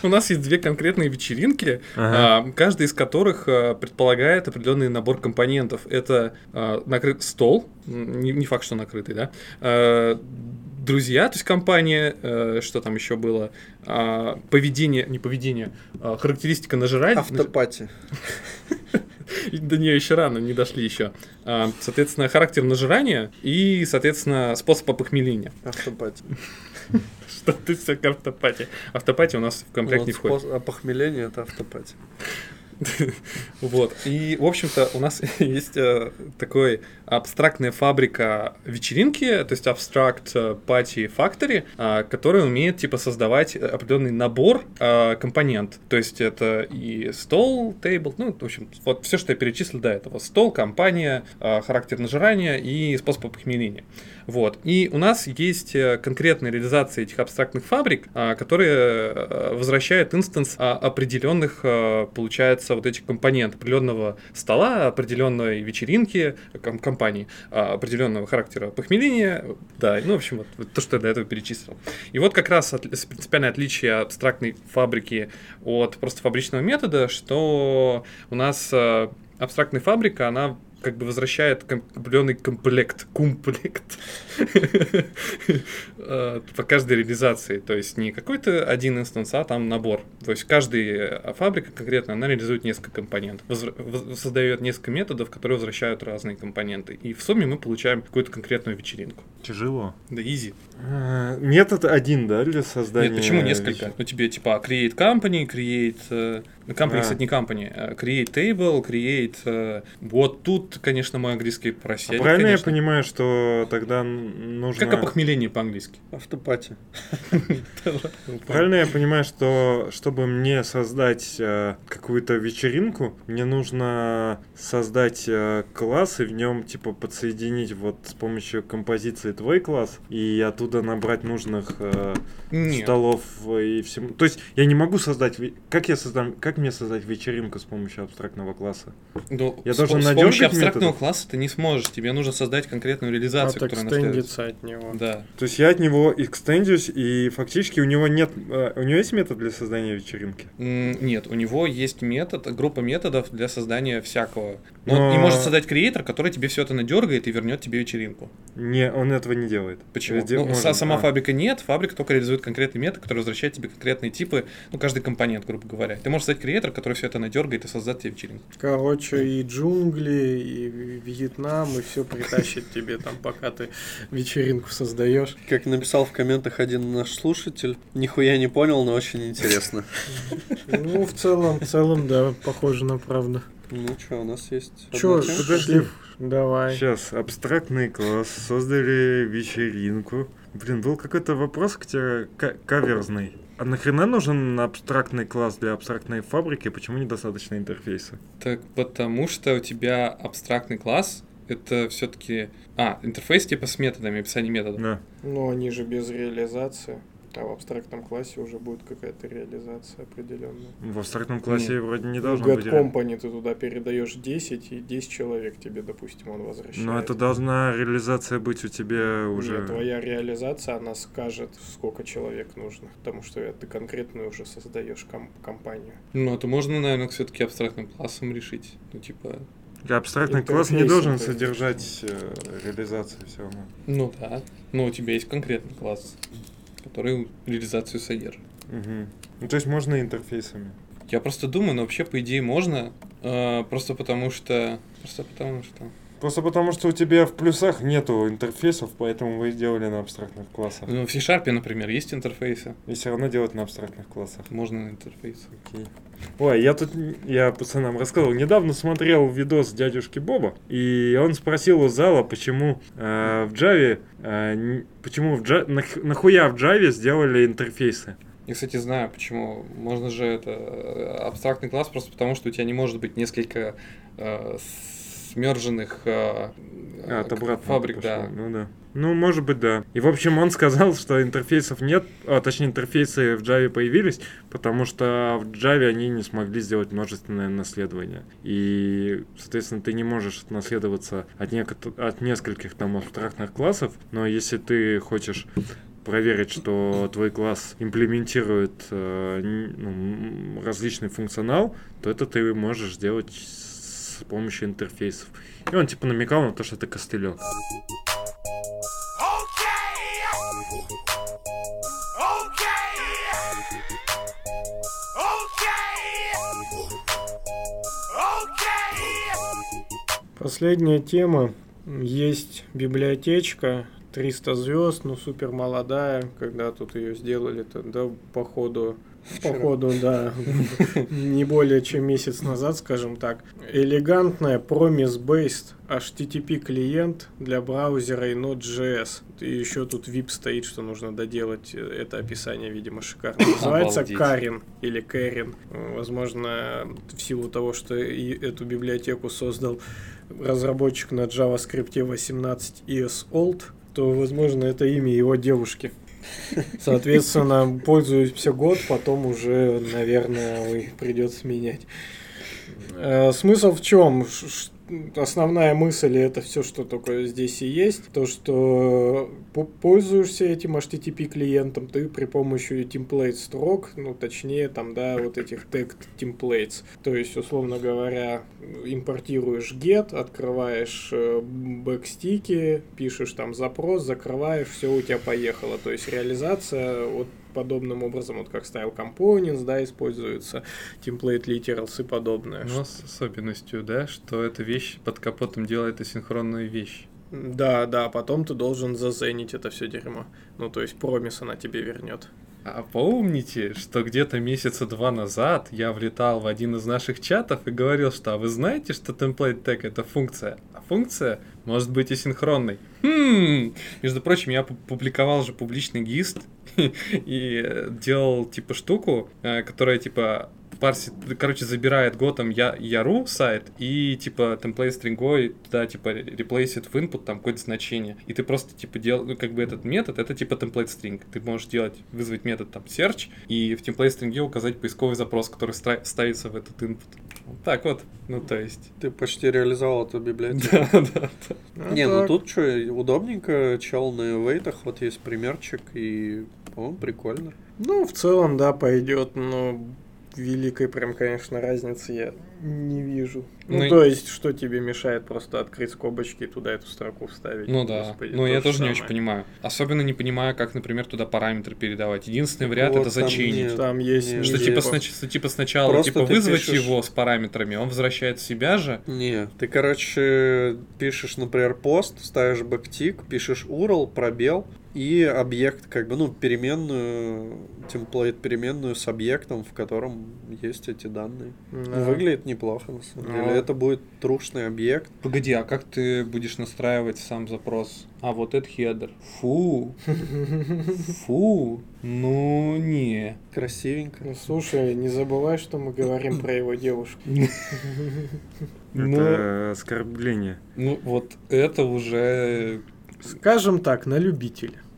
Speaker 4: У нас есть две конкретные вечеринки, а, каждая из которых а, предполагает определенный набор компонентов. Это а, накрыт стол, не факт, что накрытый, да. Друзья, то есть компания, э, что там еще было, а, поведение, не поведение, а, характеристика нажирания.
Speaker 3: Автопати.
Speaker 4: До нее еще рано, не дошли еще. А, соответственно, характер нажирания и, соответственно, способ опохмеления.
Speaker 3: Автопати.
Speaker 4: Что ты все к автопате. Автопати у нас в комплект не входит.
Speaker 3: спос- А похмеление это автопати.
Speaker 4: Вот. И, в общем-то, у нас есть э, такой абстрактная фабрика вечеринки, то есть Abstract э, Party Factory, а, которая умеет, типа, создавать определенный набор а, компонент. То есть это и стол, тейбл, ну, в общем, вот все, что я перечислил до этого. Стол, компания, а, характер нажирания и способ опохмеления. Вот. И у нас есть э, конкретная реализация этих абстрактных фабрик, а, которые э, возвращают инстанс а, определенных, а, получается, вот этих компонент определенного стола, определенной вечеринки, ком- компании, а, определенного характера похмеления. Да, ну, в общем, вот, вот то, что я до этого перечислил. И вот как раз от- принципиальное отличие абстрактной фабрики от просто фабричного метода, что у нас э, абстрактная фабрика, она как бы возвращает определенный комплект, комплект э, по каждой реализации. То есть не какой-то один инстанс, а там набор. То есть каждая фабрика конкретно, она реализует несколько компонентов, создает несколько методов, которые возвращают разные компоненты. И в сумме мы получаем какую-то конкретную вечеринку.
Speaker 1: Тяжело.
Speaker 4: Да easy.
Speaker 1: А, Метод один, да, для создания...
Speaker 4: Нет, почему несколько? Ну, тебе типа create company, create... э, ну, company,
Speaker 1: А.
Speaker 4: кстати, не company. а create table, create... э, вот тут, конечно, мой английский
Speaker 1: А
Speaker 4: просядет,
Speaker 1: правильно
Speaker 4: конечно.
Speaker 1: я понимаю, что тогда нужно...
Speaker 4: Как опохмеление по-английски?
Speaker 3: Автопати.
Speaker 1: Правильно я понимаю, что чтобы мне создать э, какую-то вечеринку, мне нужно создать класс и в нем типа подсоединить вот с помощью композиции твой класс и оттуда набрать нужных э,
Speaker 4: Нет.
Speaker 1: столов и всему. То есть я не могу создать. Как я создам? Как мне создать вечеринку с помощью абстрактного класса?
Speaker 4: Ну,
Speaker 1: Я
Speaker 4: с,
Speaker 1: должен
Speaker 4: с помощью абстрактного
Speaker 1: методов?
Speaker 4: класса ты не сможешь. Тебе нужно создать конкретную реализацию, которая наследуется.
Speaker 5: От него.
Speaker 4: Да.
Speaker 1: То есть я от него экстендюсь и фактически у него нет. э, у него есть метод для создания вечеринки?
Speaker 4: Нет, у него есть метод, группа методов для создания всякого. Но он не может создать креатор, который тебе все это надергает и вернет тебе вечеринку.
Speaker 1: Не, он этого не делает.
Speaker 4: Почему? Ну, са- сама фабрика нет, фабрика только реализует конкретный метод, который возвращает тебе конкретные типы, ну, каждый компонент, грубо говоря. Ты можешь создать креатор, который все это надергает и создаст тебе вечеринку.
Speaker 5: Короче, и джунгли, и Вьетнам, и все притащит тебе там, пока ты вечеринку создаешь.
Speaker 3: Как написал в комментах один наш слушатель, нихуя не понял, но очень интересно.
Speaker 5: Ну, в целом, в целом, да, похоже на правду.
Speaker 3: Ну что, у нас есть... Тема?
Speaker 5: подожди, давай.
Speaker 1: Сейчас, абстрактный класс, создали вечеринку. Блин, был какой-то вопрос к тебе ка- каверзный. А нахрена нужен абстрактный класс для абстрактной фабрики? Почему недостаточно интерфейса?
Speaker 4: Так потому что у тебя абстрактный класс это все-таки. А, интерфейс типа с методами, описание методов.
Speaker 1: Да.
Speaker 5: Но они же без реализации. А в абстрактном классе уже будет какая-то реализация определенная.
Speaker 1: В абстрактном классе вроде не
Speaker 5: В
Speaker 1: должно быть. ре-
Speaker 5: Company ты туда передаешь 10, и 10 человек тебе, допустим, он возвращает.
Speaker 1: Но это должна реализация быть у тебя уже.
Speaker 5: Нет, твоя реализация, она скажет, сколько человек нужно. Потому что ты конкретную уже создаешь ком- компанию.
Speaker 4: Ну, это можно, наверное, все-таки абстрактным классом решить. Ну, типа.
Speaker 1: Абстрактный класс не должен содержать э, реализацию все равно.
Speaker 4: Ну да. Но у тебя есть конкретный класс, который реализацию содержит.
Speaker 1: Мгм. Ну, то есть можно интерфейсами.
Speaker 4: Я просто думаю, но вообще, по идее, можно. э, просто потому что. Просто потому что.
Speaker 1: Просто потому, что у тебя в плюсах нету интерфейсов, поэтому вы сделали на абстрактных классах.
Speaker 4: Ну, в C-Sharp, например, есть интерфейсы.
Speaker 1: И все равно делать на абстрактных классах.
Speaker 4: Можно на интерфейсы.
Speaker 1: Окей. Ой, я тут, я пацанам рассказывал, недавно смотрел видос дядюшки Боба, и он спросил у зала, почему э, в Java, э, почему в Java, нах- нахуя в Java сделали интерфейсы.
Speaker 4: Я, кстати, знаю, почему. Можно же это э, абстрактный класс просто потому, что у тебя не может быть несколько э, смерженных э,
Speaker 1: А, от
Speaker 4: э, фабрик,
Speaker 1: пошло.
Speaker 4: да.
Speaker 1: Ну да. Ну, может быть, да. И, в общем, он сказал, что интерфейсов нет, а точнее, интерфейсы в Java появились, потому что в Java они не смогли сделать множественное наследование. И, соответственно, ты не можешь наследоваться от, неко- от нескольких там абстрактных классов, но если ты хочешь проверить, что твой класс имплементирует э, ну, различный функционал, то это ты можешь сделать с помощью интерфейсов. И он типа намекал на то, что это костылек.
Speaker 5: Последняя тема. Есть библиотечка 300 звезд, ну супер молодая, когда тут ее сделали, то да, походу, походу, да, не более чем месяц назад, скажем так. Элегантная promise-based HTTP клиент для браузера и Node.js. И еще тут VIP стоит, что нужно доделать. Это описание, видимо, шикарно. Называется. Карин или Кэрин. Возможно, в силу того, что и эту библиотеку создал разработчик на JavaScript 18 ES Old, то, возможно, это имя его девушки. Соответственно, пользуемся год, потом уже, наверное, придется менять. Э, Смысл в чем? Основная мысль, и это все, что только здесь и есть, то, что по- пользуешься этим HTTP клиентом, ты при помощи темплейт строк, ну, точнее, там, да, вот этих тег templates, то есть, условно говоря, импортируешь get, открываешь э, бэкстики, пишешь там запрос, закрываешь, все у тебя поехало, то есть реализация вот подобным образом, вот как Style Components, да, используется, template literals и подобное.
Speaker 4: Но с особенностью, да, что эта вещь под капотом делает асинхронную вещь.
Speaker 5: Да, да, потом ты должен зазенить это все дерьмо. Ну, то есть промис она тебе вернет.
Speaker 4: А помните, что где-то месяца два назад я влетал в один из наших чатов и говорил, что а вы знаете, что template tag это функция, а функция может быть и синхронной. Хм. Между прочим, я пу- публиковал же публичный гист и э, делал типа штуку, э, которая типа парсит, короче, забирает готом я, яру сайт и типа template стрингой туда типа реплейсит в input там какое-то значение. И ты просто типа делал, ну, как бы этот метод, это типа template string. Ты можешь делать, вызвать метод там search и в template стринге указать поисковый запрос, который стра- ставится в этот input. Вот так вот. Ну, то есть...
Speaker 3: Ты почти реализовал эту библиотеку.
Speaker 4: Да, да, да.
Speaker 5: А
Speaker 3: Не, ну тут что, удобненько, чел на вейтах, вот есть примерчик, и, по-моему, прикольно.
Speaker 5: Ну, в целом, да, пойдет, но великой прям, конечно, разницы я не вижу. Ну,
Speaker 4: Ну
Speaker 5: то есть, что тебе мешает просто открыть скобочки и туда эту строку вставить?
Speaker 4: Ну да,
Speaker 5: Господи,
Speaker 4: но
Speaker 5: то
Speaker 4: я
Speaker 5: же
Speaker 4: тоже не очень
Speaker 5: самое.
Speaker 4: понимаю. Особенно не понимаю, как, например, туда параметры передавать. Единственный вариант
Speaker 3: Вот
Speaker 4: это зачинить.
Speaker 3: нет.
Speaker 5: Там есть...
Speaker 3: Не,
Speaker 4: Что
Speaker 3: не,
Speaker 4: типа,
Speaker 3: просто-
Speaker 4: снач- что, типа сначала
Speaker 3: Просто
Speaker 4: типа вызвать
Speaker 3: пишешь-
Speaker 4: его с параметрами, он возвращает себя же.
Speaker 3: Не, ты, короче, пишешь, например, пост, ставишь backtick, пишешь URL, пробел, и объект, как бы, ну, переменную, template переменную с объектом, в котором есть эти данные.
Speaker 5: Да.
Speaker 3: Выглядит неплохо, на самом
Speaker 5: Ну.
Speaker 3: деле. Это будет трушный объект.
Speaker 4: Погоди, а как ты будешь настраивать сам запрос? А вот это header. Фу. Фу. Ну, не.
Speaker 3: Красивенько.
Speaker 5: Ну, слушай, не забывай, что мы говорим про его девушку.
Speaker 4: Ну,
Speaker 1: Это оскорбление.
Speaker 4: ну, вот это уже...
Speaker 5: Скажем так, на любителя.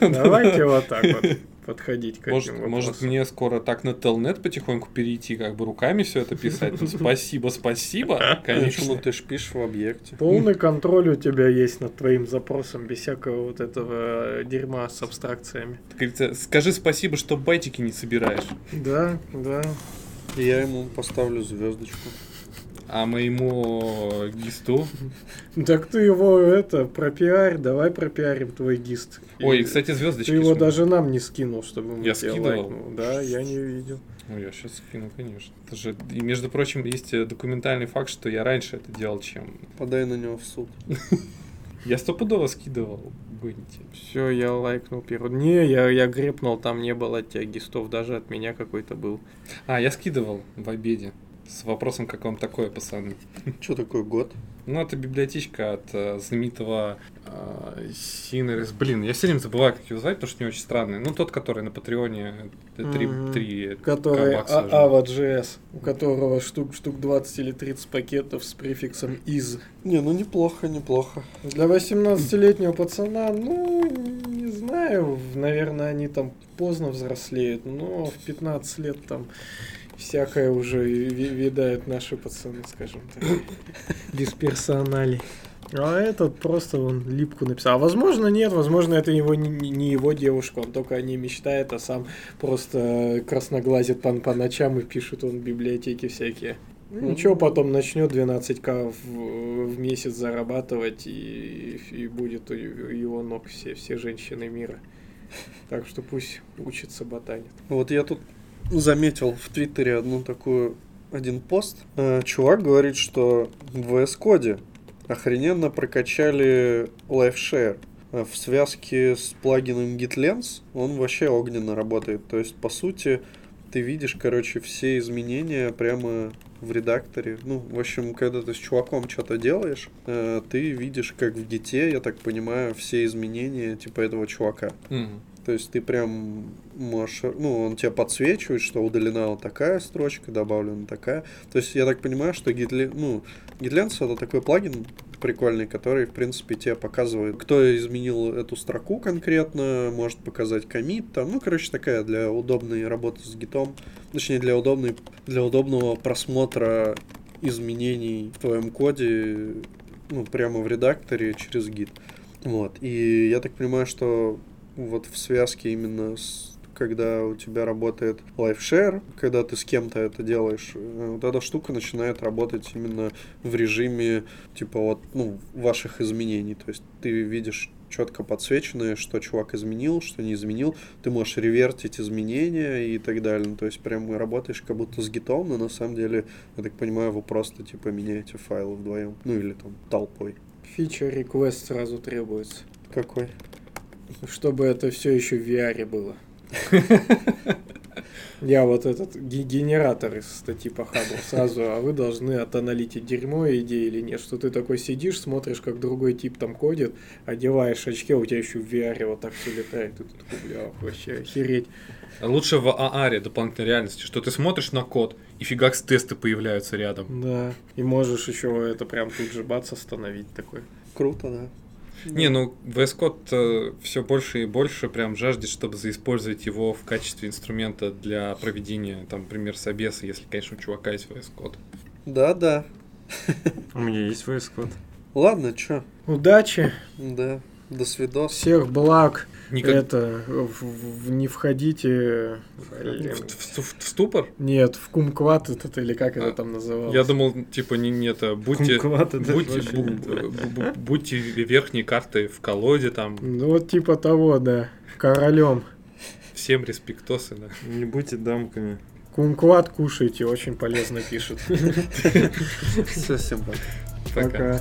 Speaker 5: Давайте вот так вот подходить к
Speaker 4: Может,
Speaker 5: этим
Speaker 4: может
Speaker 5: вопросам.
Speaker 4: мне скоро так на телнет потихоньку перейти, как бы руками все это писать? Ну, спасибо, спасибо,
Speaker 3: Почему
Speaker 4: конечно.
Speaker 3: ты ж пишешь в объекте?
Speaker 5: Полный контроль у тебя есть над твоим запросом, без всякого вот этого дерьма с абстракциями.
Speaker 4: Говорится, скажи спасибо, что байтики не собираешь.
Speaker 5: Да, да.
Speaker 3: И я ему поставлю звездочку.
Speaker 4: А моему гисту...
Speaker 5: Так ты его это пропиарь, давай пропиарим твой гист.
Speaker 4: Ой,
Speaker 5: И
Speaker 4: кстати, звездочки.
Speaker 5: Ты его
Speaker 4: смотри.
Speaker 5: даже нам не скинул, чтобы мы
Speaker 4: Я скидывал.
Speaker 5: лайкнул. Да, я не видел.
Speaker 4: Ой, я сейчас скину, конечно. Это же... И, между прочим, есть э, документальный факт, что я раньше это делал, чем...
Speaker 3: Подай на него в суд.
Speaker 4: Я стопудово скидывал. Гоните.
Speaker 5: Все, я лайкнул первый. Не, я, я грепнул, там не было от тебя гистов, даже от меня какой-то был.
Speaker 4: А, я скидывал в обеде. С вопросом, как вам такое, пацаны.
Speaker 3: Что такое год?
Speaker 4: Ну, это библиотечка от э, знаменитого э, Синерис. Блин, я все время забываю, как его звать, потому что не очень странный. Ну, тот, который на Патреоне э, три,
Speaker 5: Мгм.
Speaker 4: три
Speaker 5: Который
Speaker 4: бакса
Speaker 5: а-. Ava.js, у которого штук, штук 20 или 30 пакетов с префиксом из.
Speaker 3: Не, ну неплохо, неплохо.
Speaker 5: Для 18-летнего пацана, ну, не знаю, наверное, они там поздно взрослеют, но в 15 лет там всякое уже ви- видают наши пацаны, скажем так. Без персоналей. А этот просто он липку написал. А возможно нет, возможно это его не, не его девушка, он только о ней мечтает, а сам просто красноглазит по, по ночам и пишет он в библиотеке всякие. Ну, Ничего, потом начнет 12к в, в месяц зарабатывать и, и будет у его ног все, все женщины мира. Так что пусть учится ботанит.
Speaker 3: Вот я тут заметил в Твиттере одну такую один пост. Э, Чувак говорит, что в VS Code охрененно прокачали LiveShare. Э, В связке с плагином GitLens он вообще огненно работает. То есть, по сути, ты видишь, короче, все изменения прямо в редакторе. Ну, в общем, когда ты с чуваком что-то делаешь, э, ты видишь, как в гите, я так понимаю, все изменения типа этого чувака.
Speaker 4: Мгм.
Speaker 3: То есть ты прям можешь, ну, он тебе подсвечивает, что удалена вот такая строчка, добавлена такая. То есть я так понимаю, что Gitlen, ну, GitLens это такой плагин прикольный, который, в принципе, тебе показывает, кто изменил эту строку конкретно, может показать комит там. Ну, короче, такая для удобной работы с гитом, точнее, для удобной, для удобного просмотра изменений в твоем коде, ну, прямо в редакторе через гит. Вот. И я так понимаю, что вот в связке именно с когда у тебя работает LiveShare, когда ты с кем-то это делаешь, э, вот эта штука начинает работать именно в режиме типа вот, ну, ваших изменений. То есть ты видишь четко подсвеченное, что чувак изменил, что не изменил. Ты можешь ревертить изменения и так далее. Ну, то есть прям работаешь как будто с гитом, но на самом деле, я так понимаю, вы просто типа меняете файлы вдвоем. Ну или там толпой.
Speaker 5: Фича реквест сразу требуется.
Speaker 3: Какой?
Speaker 5: Чтобы это все еще в VR было. Я вот этот ге- генератор из статьи по хабу сразу, а вы должны отаналитить дерьмо идея или нет. Что ты такой сидишь, смотришь, как другой тип там кодит, одеваешь очки, а у тебя еще в VR вот так все летает. И ты такой, бля, вообще охереть.
Speaker 4: Лучше в ААРе дополнительной реальности, что ты смотришь на код, и фигакс тесты появляются рядом.
Speaker 5: Да. И можешь еще это прям тут же бац остановить такой.
Speaker 3: Круто, да.
Speaker 4: Не, ну VS Code все больше и больше прям жаждет, чтобы заиспользовать его в качестве инструмента для проведения, там, например, собеса, если, конечно, у чувака есть VS Code.
Speaker 3: Да, да.
Speaker 1: У меня есть VS Code.
Speaker 3: Ладно, чё?
Speaker 5: Удачи,
Speaker 3: Да. До свидос.
Speaker 5: всех благ.
Speaker 4: Никак-
Speaker 5: Это, в- в- не входите...
Speaker 4: В, в- в- в ступор?
Speaker 5: Нет, в кумкват этот, или как это
Speaker 4: А,
Speaker 5: там называлось.
Speaker 4: Я думал, типа, не, не это, будьте,
Speaker 1: Кумкват это
Speaker 4: будьте, бу- бу- бу- будьте верхней картой в колоде, там,
Speaker 5: Ну, вот типа того, да. Королем.
Speaker 4: всем респектосы, да.
Speaker 1: Не будьте дамками.
Speaker 5: Кумкват кушайте, очень полезно пишет.
Speaker 3: Все, всем.
Speaker 5: Пока.
Speaker 1: Пока.